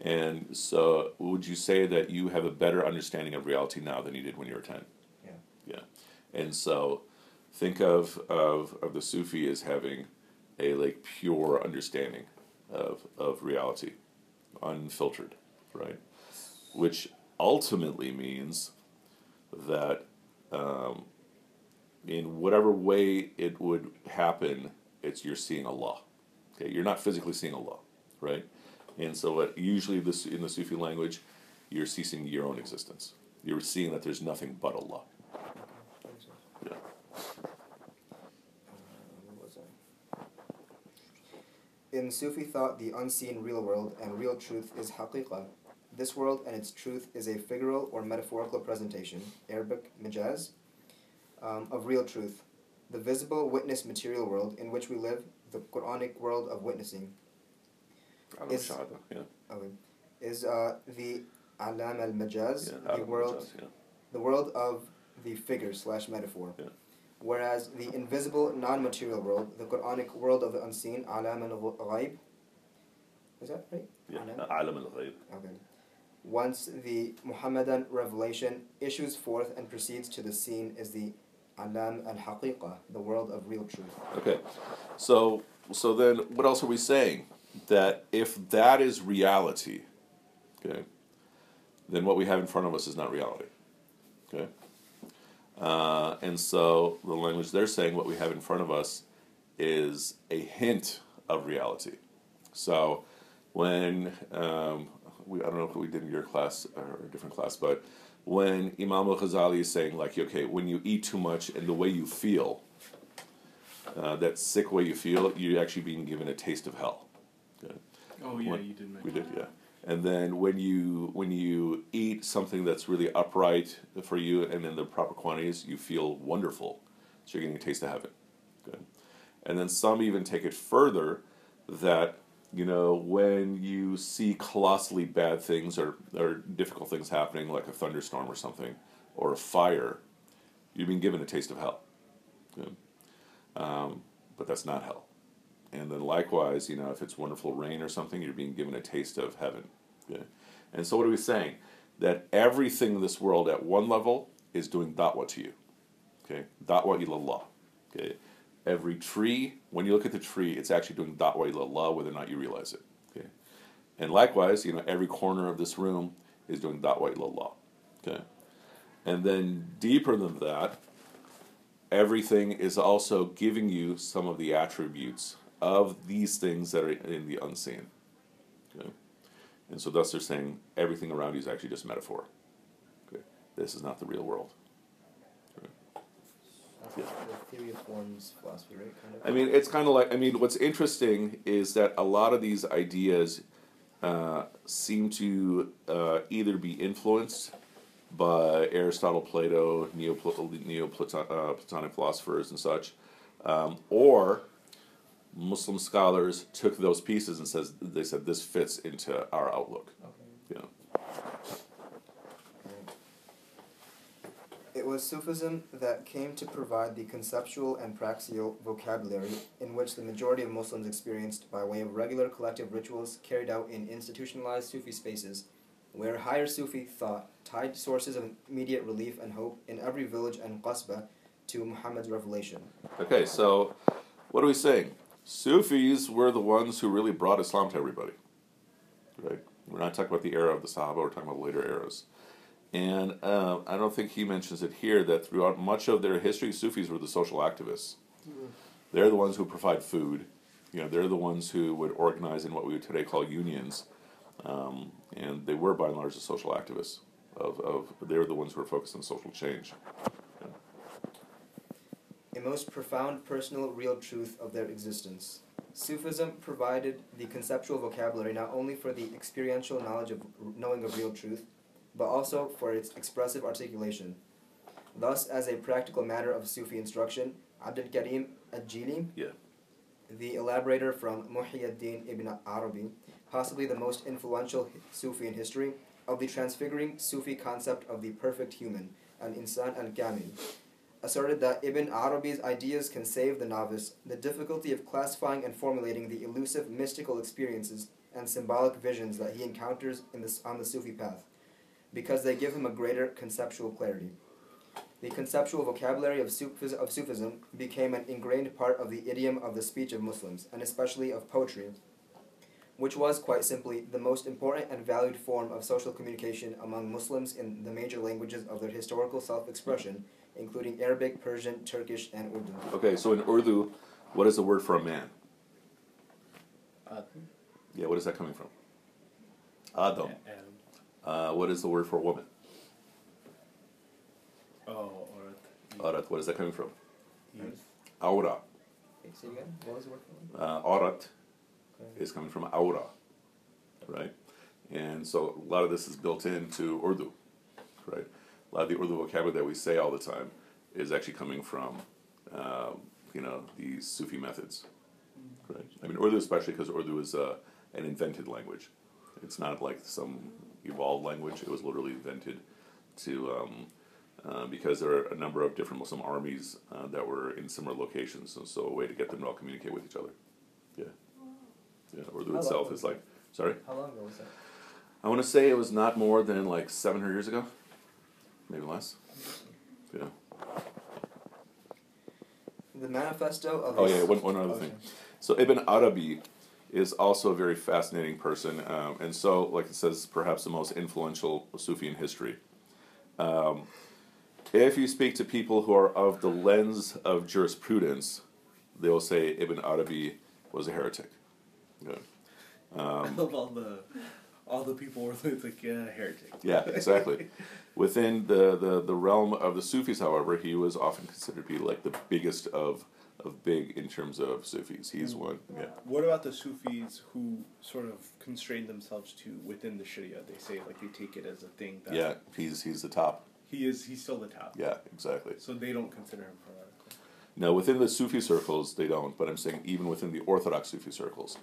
And so, would you say that you have a better understanding of reality now than you did when you were ten? Yeah. Yeah. And so, think of of, of the Sufi as having a like pure understanding of of reality, unfiltered, right? Which ultimately means that um, in whatever way it would happen, it's you're seeing Allah. Okay, you're not physically seeing Allah, right? And so, usually this in the Sufi language, you're ceasing your own existence. You're seeing that there's nothing but Allah. Yeah. Uh, what was I? In Sufi thought, the unseen real world and real truth is haqiqah. This world and its truth is a figural or metaphorical presentation, Arabic majaz, um, of real truth. The visible witness material world in which we live, the Quranic world of witnessing, Is- Shahada, yeah. okay, is uh, the alam al majaz, yeah. the world Majaz, yeah. the world of the figure slash metaphor. Yeah. Whereas the invisible, non-material world, the Quranic world of the unseen, alam al-ghaib, is that right? Yeah. Alam? Alam al-ghayb. Okay. Once the Muhammadan revelation issues forth and proceeds to the scene is the alam al-haqiqah, the world of real truth. Okay, so so then what else are we saying? That if that is reality, okay, then what we have in front of us is not reality. Okay, uh, and so the language they're saying what we have in front of us is a hint of reality. So when um, we, I don't know if we did in your class or a different class, but when Imam Al Ghazali is saying like, okay, when you eat too much and the way you feel, uh, that sick way you feel, you're actually being given a taste of hell. Okay. Oh yeah, What- you did mention. We did, yeah. And then when you when you eat something that's really upright for you and in the proper quantities, you feel wonderful. So you're getting a taste of heaven. Good. And then some even take it further that you know, when you see colossally bad things or, or difficult things happening, like a thunderstorm or something, or a fire, you've been given a taste of hell. Okay? Um, but that's not hell. And then likewise, you know, if it's wonderful rain or something, you're being given a taste of heaven. Okay? And so what are we saying? That everything in this world at one level is doing da'wah to you. Okay? Da'wah ilallah. Okay? Every tree, when you look at the tree, it's actually doing da'wah ilallah whether or not you realize it. Okay? And likewise, you know, every corner of this room is doing da'wah ilallah. Okay? And then deeper than that, everything is also giving you some of the attributes of these things that are in the unseen. Okay? And so thus they're saying everything around you is actually just metaphor. Okay? This is not the real world. That's the theory of forms philosophy, right? Kind of. I mean, it's kind of like, I mean, what's interesting is that a lot of these ideas uh, seem to uh, either be influenced by Aristotle, Plato, Neoplatonic uh, Platonic philosophers, and such, um, or Muslim scholars took those pieces and says they said this fits into our outlook. Okay. You know. It was Sufism that came to provide the conceptual and praxial vocabulary in which the majority of Muslims experienced by way of regular collective rituals carried out in institutionalized Sufi spaces, where higher Sufi thought tied sources of immediate relief and hope in every village and qasbah to Muhammad's revelation. Okay, so what are we saying? Sufis were the ones who really brought Islam to everybody. Right? We're not talking about the era of the Sahaba, we're talking about later eras. And uh, I don't think he mentions it here that throughout much of their history, Sufis were the social activists. They're the ones who provide food. You know, they're the ones who would organize in what we would today call unions. Um, and they were by and large the social activists. Of, of they were the ones who were focused on social change. A most profound personal real truth of their existence. Sufism provided the conceptual vocabulary not only for the experiential knowledge of knowing of real truth, but also for its expressive articulation. Thus, as a practical matter of Sufi instruction, Abdul Karim al-Jili, Yeah. the elaborator from Muhyiddin ibn Arabi, possibly the most influential Sufi in history, of the transfiguring Sufi concept of the perfect human, an insan al kamil, asserted that Ibn Arabi's ideas can save the novice the difficulty of classifying and formulating the elusive mystical experiences and symbolic visions that he encounters in this, on the Sufi path, because they give him a greater conceptual clarity. The conceptual vocabulary of, Sufis, of Sufism became an ingrained part of the idiom of the speech of Muslims, and especially of poetry, which was, quite simply, the most important and valued form of social communication among Muslims in the major languages of their historical self expression, including Arabic, Persian, Turkish, and Urdu. Okay, so in Urdu, what is the word for a man? Uh, Yeah, what is that coming from? Adam. and, Uh, what is the word for a woman? oh, or Aurat. What is that coming from? youth. Aura. Okay, say again. What was the word for Uh, aurat Okay. is coming from aura, right? And so a lot of this is built into Urdu, right? Lot of the Urdu vocabulary that we say all the time is actually coming from, um, you know, these Sufi methods, right? I mean, Urdu especially because Urdu is uh, an invented language. It's not like some evolved language. It was literally invented to um, uh, because there are a number of different Muslim armies uh, that were in similar locations, and so a way to get them to all communicate with each other. Yeah, yeah. Urdu How itself is like sorry. How long ago was that? I want to say it was not more than like 700 years ago, maybe less. Yeah. The manifesto of Oh yeah, one, one other thing. So Ibn Arabi is also a very fascinating person, um, and so like it says, perhaps the most influential Sufi in history. Um, if you speak to people who are of the lens of jurisprudence, they will say Ibn Arabi was a heretic. Yeah. I love all the all the people were like yeah, heretic. Yeah, exactly. Within the, the, the realm of the Sufis, however, he was often considered to be like the biggest of of big in terms of Sufis. He's mm. one. Yeah. What about the Sufis who sort of constrain themselves to within the Sharia? They say like they take it as a thing that Yeah, he's he's the top. he is he's still the top. Yeah, exactly. So they don't consider him heretical. Now, within the Sufi circles, they don't, but I'm saying even within the Orthodox Sufi circles.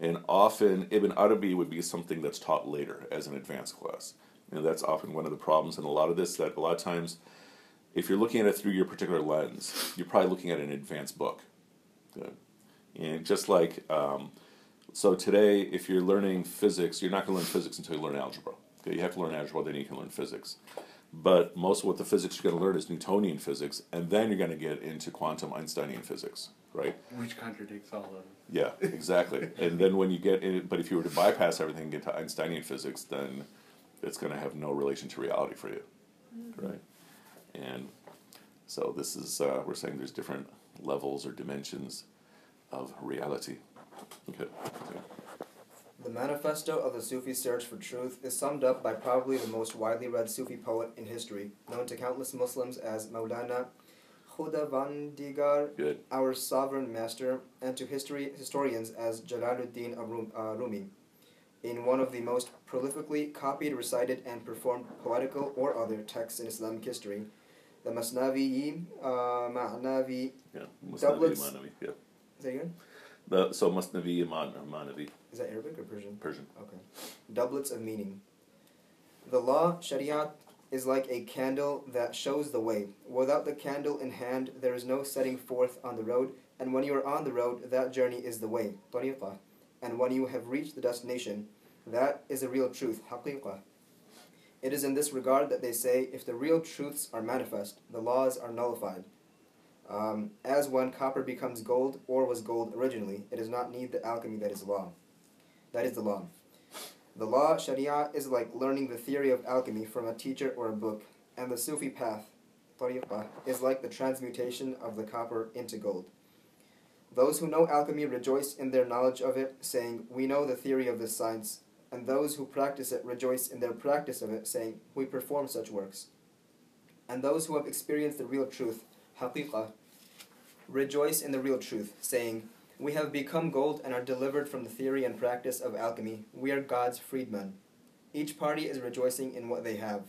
And often, Ibn Arabi would be something that's taught later as an advanced class. And that's often one of the problems in a lot of this, that a lot of times, if you're looking at it through your particular lens, you're probably looking at an advanced book. Good. And just like, um, so today, if you're learning physics, you're not going to learn physics until you learn algebra. Okay, you have to learn algebra, then you can learn physics. But most of what the physics you're going to learn is Newtonian physics, and then you're going to get into quantum Einsteinian physics, right? Which contradicts all of it. Yeah, exactly. and then when you get in, but if you were to bypass everything and get to Einsteinian physics, then it's going to have no relation to reality for you, right? And so this is uh, we're saying there's different levels or dimensions of reality. Okay. okay. The manifesto of the Sufi search for truth is summed up by probably the most widely read Sufi poet in history, known to countless Muslims as Maulana Khudavandigar, Good. our sovereign master, and to history historians as Jalaluddin uh, Rumi. In one of the most prolifically copied, recited, and performed poetical or other texts in Islamic history, the Masnavi, uh, Ma'navi, Yeah. Manavi. Yeah. say again? The, so Masnavi, Man, Manavi, Is that Arabic or Persian? Persian. Okay. Doublets of meaning. The law, Shariat, is like a candle that shows the way. Without the candle in hand, there is no setting forth on the road, and when you are on the road, that journey is the way. And when you have reached the destination, that is a real truth. It is in this regard that they say if the real truths are manifest, the laws are nullified. Um, as when copper becomes gold or was gold originally, it does not need the alchemy that is law. That is the law. The law, Sharia, is like learning the theory of alchemy from a teacher or a book, and the Sufi path, tariqah, is like the transmutation of the copper into gold. Those who know alchemy rejoice in their knowledge of it, saying, We know the theory of this science, and those who practice it rejoice in their practice of it, saying, We perform such works. And those who have experienced the real truth, haqiqah, rejoice in the real truth, saying, we have become gold and are delivered from the theory and practice of alchemy. We are God's freedmen. Each party is rejoicing in what they have.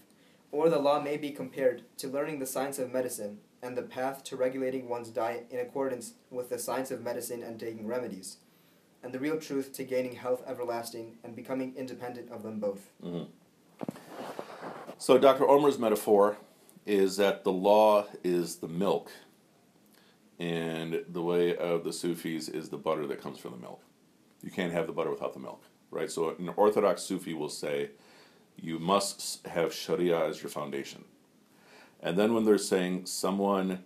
Or the law may be compared to learning the science of medicine and the path to regulating one's diet in accordance with the science of medicine and taking remedies, and the real truth to gaining health everlasting and becoming independent of them both. hmm So Dr. Umar's metaphor is that the law is the milk, and the way of the Sufis is the butter that comes from the milk. You can't have the butter without the milk, right? So an Orthodox Sufi will say, you must have Sharia as your foundation. And then when they're saying someone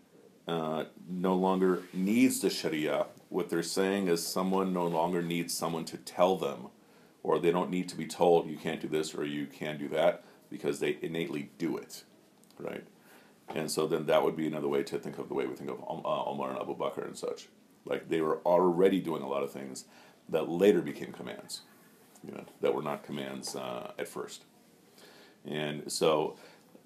uh, no longer needs the Sharia, what they're saying is someone no longer needs someone to tell them, or they don't need to be told you can't do this or you can do that because they innately do it, right? And so then that would be another way to think of the way we think of uh, Umar and Abu Bakr and such. Like they were already doing a lot of things that later became commands, you know, that were not commands uh, at first. And so,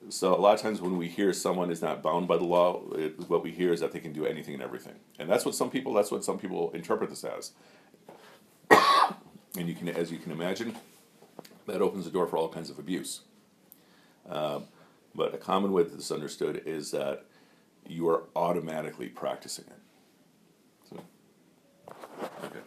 so a lot of times when we hear someone is not bound by the law, it, what we hear is that they can do anything and everything, and that's what some people that's what some people interpret this as. and you can, as you can imagine, that opens the door for all kinds of abuse. Um, but a common way that this is understood is that you are automatically practicing it. So, okay.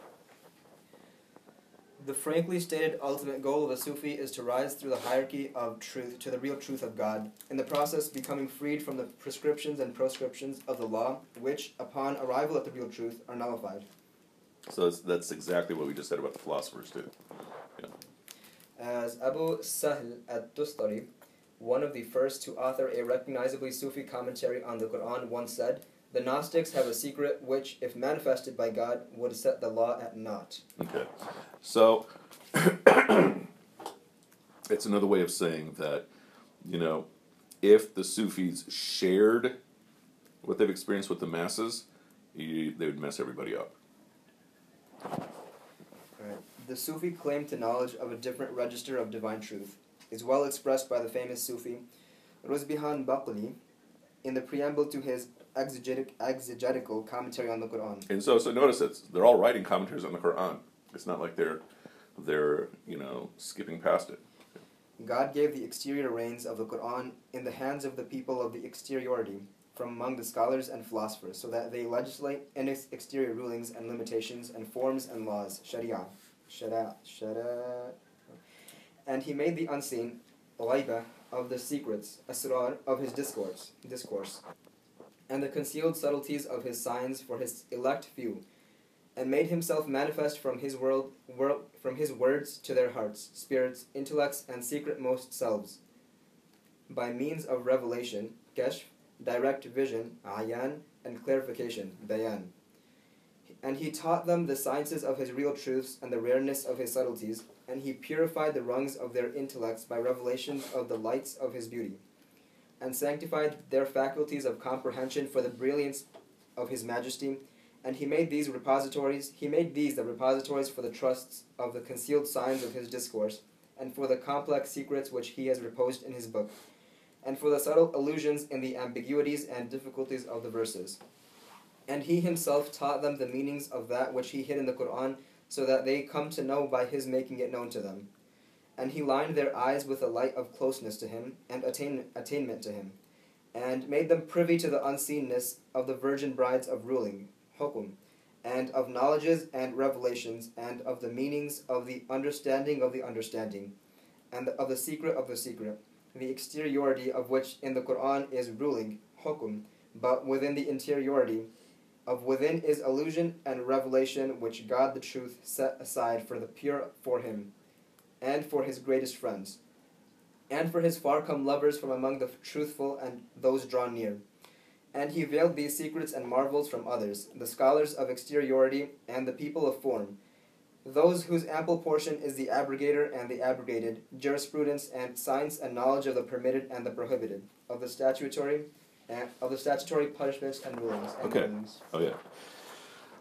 The frankly stated ultimate goal of a Sufi is to rise through the hierarchy of truth to the real truth of God, in the process becoming freed from the prescriptions and proscriptions of the law, which, upon arrival at the real truth, are nullified. So that's, that's exactly what we just said about the philosophers too. As Abu Sahl at Tustari, one of the first to author a recognizably Sufi commentary on the Quran, once said, The Gnostics have a secret which, if manifested by God, would set the law at naught. Okay. So it's another way of saying that, you know, if the Sufis shared what they've experienced with the masses, you, they would mess everybody up. Right. The Sufi claim to knowledge of a different register of divine truth is well expressed by the famous Sufi Ruzbihan Baqli in the preamble to his exegetic, exegetical commentary on the Quran. And so, so notice that they're all writing commentaries on the Quran. It's not like they're they're you know skipping past it. God gave the exterior reins of the Quran in the hands of the people of the exteriority, from among the scholars and philosophers, so that they legislate in ex- exterior rulings and limitations and forms and laws, sharia, sharia, sharia. And he made the unseen, ghaiba, of the secrets, asrar, of his discourse, discourse, and the concealed subtleties of his signs for his elect few, and made himself manifest from his world, world from his words to their hearts, spirits, intellects, and secret most selves, by means of revelation, kashf, direct vision, ayan, and clarification, bayan. And he taught them the sciences of his real truths and the rareness of his subtleties, and he purified the rungs of their intellects by revelations of the lights of his beauty, and sanctified their faculties of comprehension for the brilliance of his majesty. And he made these repositories, he made these the repositories for the trusts of the concealed signs of his discourse, and for the complex secrets which he has reposed in his book, and for the subtle allusions in the ambiguities and difficulties of the verses. And he himself taught them the meanings of that which he hid in the Quran, so that they come to know by his making it known to them. And he lined their eyes with a light of closeness to him, and attain, attainment to him, and made them privy to the unseenness of the virgin brides of ruling, hukum, and of knowledges and revelations, and of the meanings of the understanding of the understanding, and of the secret of the secret, the exteriority of which in the Quran is ruling, hukum, but within the interiority of within is illusion and revelation which God the truth set aside for the pure for him, and for his greatest friends, and for his far come lovers from among the truthful and those drawn near. And he veiled these secrets and marvels from others, the scholars of exteriority and the people of form, those whose ample portion is the abrogator and the abrogated, jurisprudence and science and knowledge of the permitted and the prohibited, of the statutory of the statutory punishments and rulings. And Okay. rulings. Oh yeah.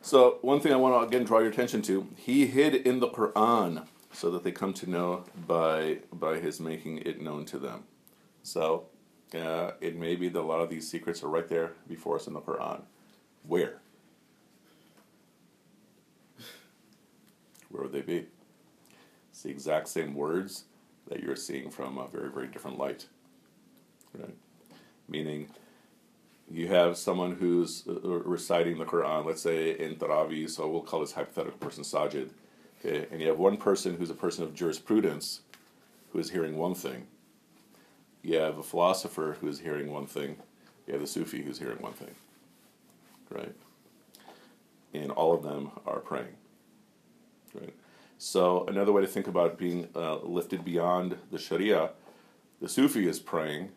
So one thing I want to again draw your attention to: he hid in the Quran so that they come to know by by his making it known to them. So uh, it may be that a lot of these secrets are right there before us in the Quran. Where? Where would they be? It's the exact same words that you're seeing from a very very different light. Right? Meaning you have someone who's uh, reciting the Quran, let's say in Taraweeh, so we'll call this hypothetical person Sajid, okay, and you have one person who's a person of jurisprudence who is hearing one thing. You have a philosopher who is hearing one thing. You have the Sufi who's hearing one thing, right? And all of them are praying, right? So another way to think about being uh, lifted beyond the Sharia, the Sufi is praying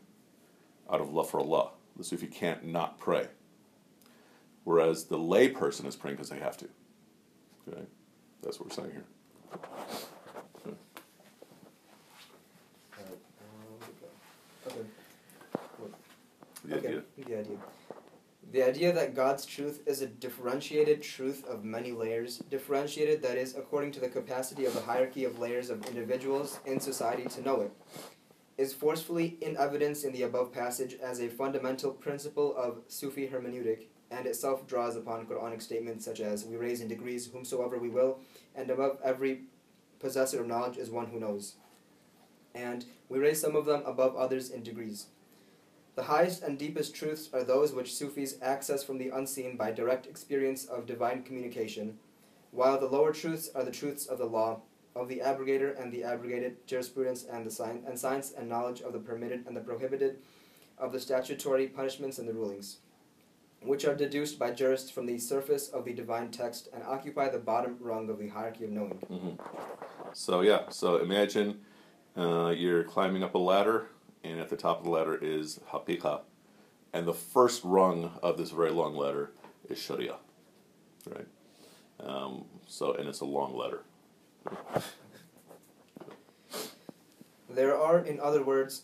out of love for Allah. The Sufi can't not pray. Whereas the lay person is praying because they have to. Okay? That's what we're saying here. Okay. The okay. idea. The idea. The idea that God's truth is a differentiated truth of many layers, differentiated that is according to the capacity of the hierarchy of layers of individuals in society to know it, is forcefully in evidence in the above passage as a fundamental principle of Sufi hermeneutic, and itself draws upon Quranic statements such as, We raise in degrees whomsoever we will, and above every possessor of knowledge is one who knows. And we raise some of them above others in degrees. The highest and deepest truths are those which Sufis access from the unseen by direct experience of divine communication, while the lower truths are the truths of the law, of the abrogator and the abrogated, jurisprudence and the science, and science and knowledge of the permitted and the prohibited, of the statutory punishments and the rulings, which are deduced by jurists from the surface of the divine text and occupy the bottom rung of the hierarchy of knowing. hmm So, yeah, so imagine uh, you're climbing up a ladder, and at the top of the ladder is Haqiqa, and the first rung of this very long ladder is Sharia. Right? Um, so, and it's a long ladder. There are, in other words,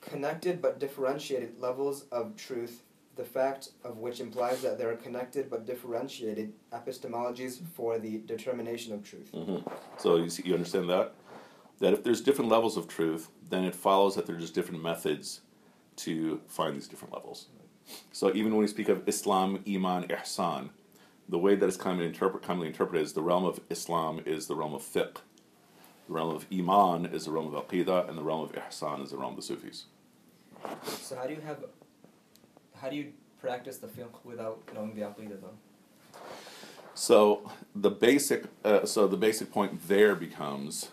connected but differentiated levels of truth, the fact of which implies that there are connected but differentiated epistemologies for the determination of truth. hmm So you, see, you understand that? That if there's different levels of truth, then it follows that there's just different methods to find these different levels. So even when we speak of Islam, Iman, Ihsan, the way that it's commonly, interpret, commonly interpreted is the realm of Islam is the realm of fiqh. The realm of Iman is the realm of Aqidah, and the realm of Ihsan is the realm of the Sufis. So how do you have how do you practice the fiqh without knowing the aqidah though? So the basic, uh, so the basic point there becomes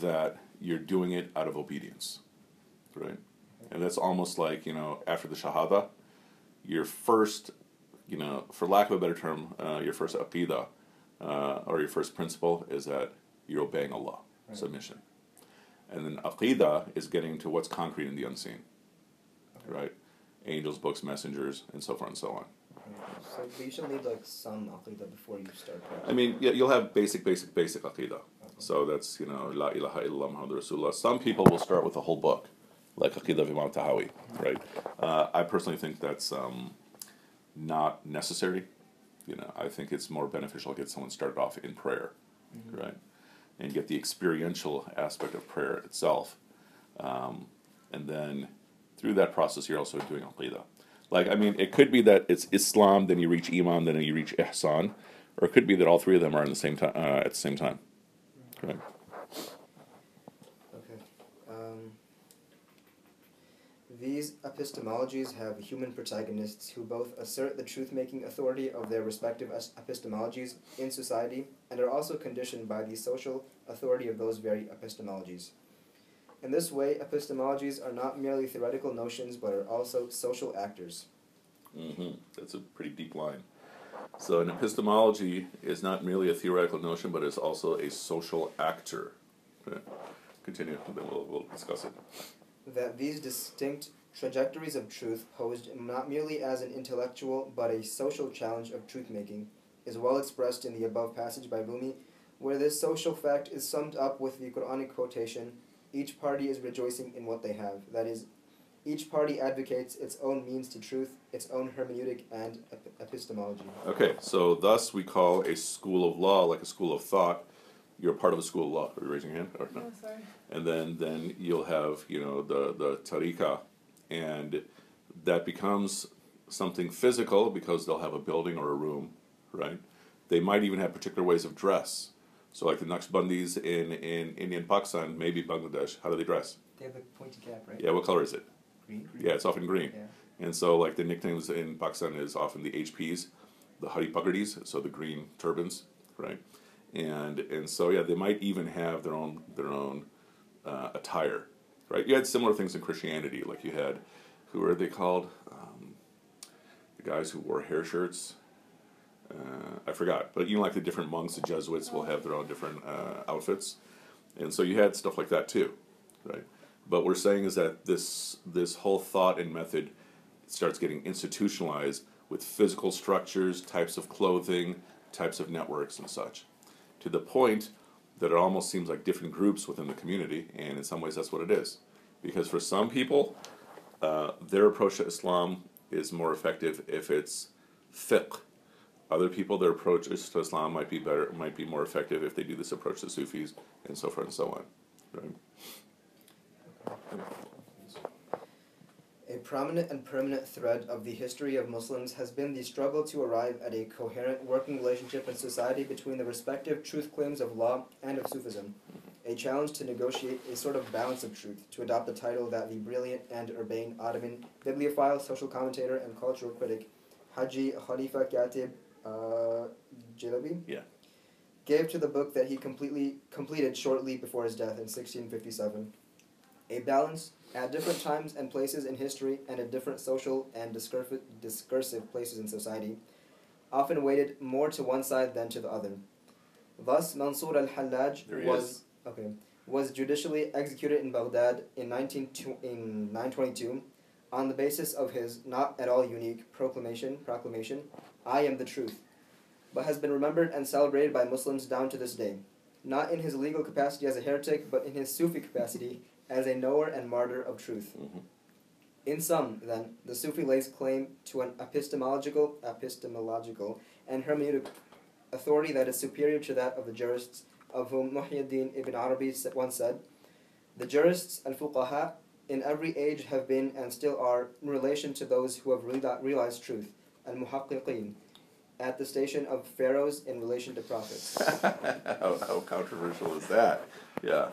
that you're doing it out of obedience, right? And that's almost like you know after the shahada, your first, you know, for lack of a better term, uh, your first aqidah uh, or your first principle is that you're obeying Allah, Right. submission, and then aqidah is getting to what's concrete and the unseen, Okay. right? Angels, books, messengers, and so forth and so on. So but you should need like some aqidah before you start I mean, yeah, you'll have basic, basic, basic aqidah. So that's, you know, La ilaha illallah Muhammad Rasulullah. Some people will start with a whole book, like Aqidah of Imam Tahawi, right? Uh, I personally think that's um, not necessary. You know, I think it's more beneficial to get someone started off in prayer, Mhm. right? And get the experiential aspect of prayer itself. Um, and then through that process, you're also doing Aqidah. Like, I mean, it could be that it's Islam, then you reach Iman, then you reach Ihsan, or it could be that all three of them are in the same time uh, at the same time. Right. Okay. Um, these epistemologies have human protagonists who both assert the truth making authority of their respective epistemologies in society and are also conditioned by the social authority of those very epistemologies. In this way, epistemologies are not merely theoretical notions but are also social actors. hmm That's a pretty deep line. So, an epistemology is not merely a theoretical notion, but is also a social actor. Continue, then we'll, we'll discuss it. That these distinct trajectories of truth posed not merely as an intellectual but a social challenge of truth making is well expressed in the above passage by Rumi, where this social fact is summed up with the Quranic quotation each party is rejoicing in what they have. That is, each party advocates its own means to truth, its own hermeneutic and ep- epistemology. Okay, so thus we call a school of law like a school of thought. You're part of a school of law. Are you raising your hand? Or no? Oh, sorry. and then then you'll have you know the the tariqa, and that becomes something physical because they'll have a building or a room, right? They might even have particular ways of dress. So like the Naqshbandis in in India and Pakistan, maybe Bangladesh, how do they dress? They have the pointy cap, right? Yeah, what color is it? Green. Yeah, it's often green. Yeah. And so like the nicknames in Pakistan is often the HPs, the Hari Pagardis, so the green turbans, right? And and so yeah, they might even have their own their own uh, attire, right? You had similar things in Christianity, like you had, who are they called? Um, the guys who wore hair shirts. Uh, I forgot, but you know, like the different monks, the Jesuits will have their own different uh, outfits, and so you had stuff like that too, right? But we're saying is that this this whole thought and method starts getting institutionalized with physical structures, types of clothing, types of networks, and such, to the point that it almost seems like different groups within the community, and in some ways that's what it is. Because for some people, uh, their approach to Islam is more effective if it's fiqh. Other people, their approach to Islam might be better, might be more effective if they do this approach to Sufis, and so forth and so on. Right? A prominent and permanent thread of the history of Muslims has been the struggle to arrive at a coherent working relationship in society between the respective truth claims of law and of Sufism. A challenge to negotiate a sort of balance of truth, to adopt the title that the brilliant and urbane Ottoman bibliophile, social commentator, and cultural critic Haji Khalifa Katib uh, Jalabi Yeah. gave to the book that he completely completed shortly before his death in 1657. A balance at different times and places in history and at different social and discursive, discursive places in society, often weighted more to one side than to the other. Thus, Mansur al-Hallaj was is. okay was judicially executed in Baghdad in 19, in 922 on the basis of his not at all unique proclamation proclamation, "I am the truth," but has been remembered and celebrated by Muslims down to this day, not in his legal capacity as a heretic, but in his Sufi capacity as a knower and martyr of truth. Mhm. In sum, then, the Sufi lays claim to an epistemological, epistemological, and hermeneutic authority that is superior to that of the jurists, of whom Muhyiddin ibn Arabi once said, "The jurists and fuqaha in every age have been and still are in relation to those who have reali- realized truth, and muhaqqiqin, at the station of pharaohs in relation to prophets." how, how controversial is that? Yeah.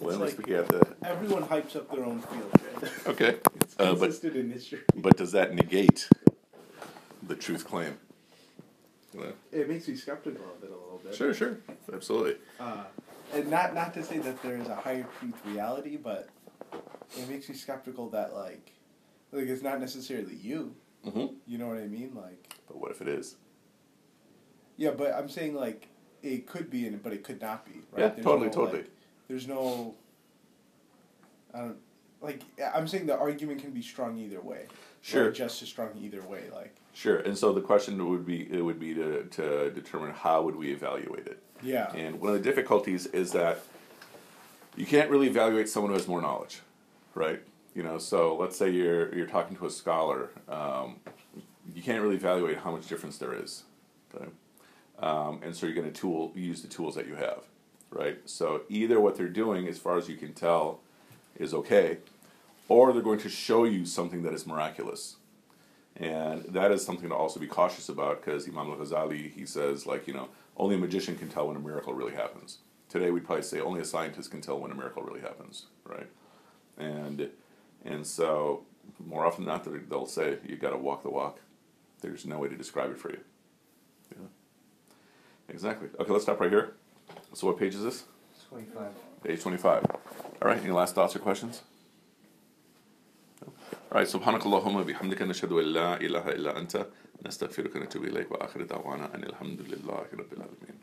When like- we at the Everyone hypes up their own field, right? okay, It's uh, but but does that negate the truth claim. It makes me skeptical of it a little bit. Sure, sure, absolutely. Uh, and not not to say that there is a higher truth reality, but it makes me skeptical that like, like it's not necessarily you. hmm You know what I mean? Like, But what if it is? yeah, but I'm saying like it could be in it, but it could not be. Right? Yeah, There's totally, no, totally. like- there's no. I don't like. I'm saying the argument can be strong either way. Sure. Or just as strong either way. Like, Sure. And so the question would be it would be to, to determine how would we evaluate it. yeah. And one of the difficulties is that you can't really evaluate someone who has more knowledge, right? You know, so let's say you're you're talking to a scholar, um, you can't really evaluate how much difference there is, okay? Um, and so you're going to tool use the tools that you have, right? So either what they're doing, as far as you can tell, is okay, or they're going to show you something that is miraculous. And that is something to also be cautious about because Imam al Ghazali, he says, like, you know, only a magician can tell when a miracle really happens. Today we'd probably say only a scientist can tell when a miracle really happens, right? And and so more often than not, they'll say, you got to walk the walk. There's no way to describe it for you. Yeah. Exactly. Okay, let's stop right here. So what page is this? 25. Page 25. All right, any last thoughts or questions? All right, سبحانك اللهم بحمدك نشهد أن لا إله إلا أنت نستغفرك ونتوب إليك وآخر دعوانا أن الحمد لله رب العالمين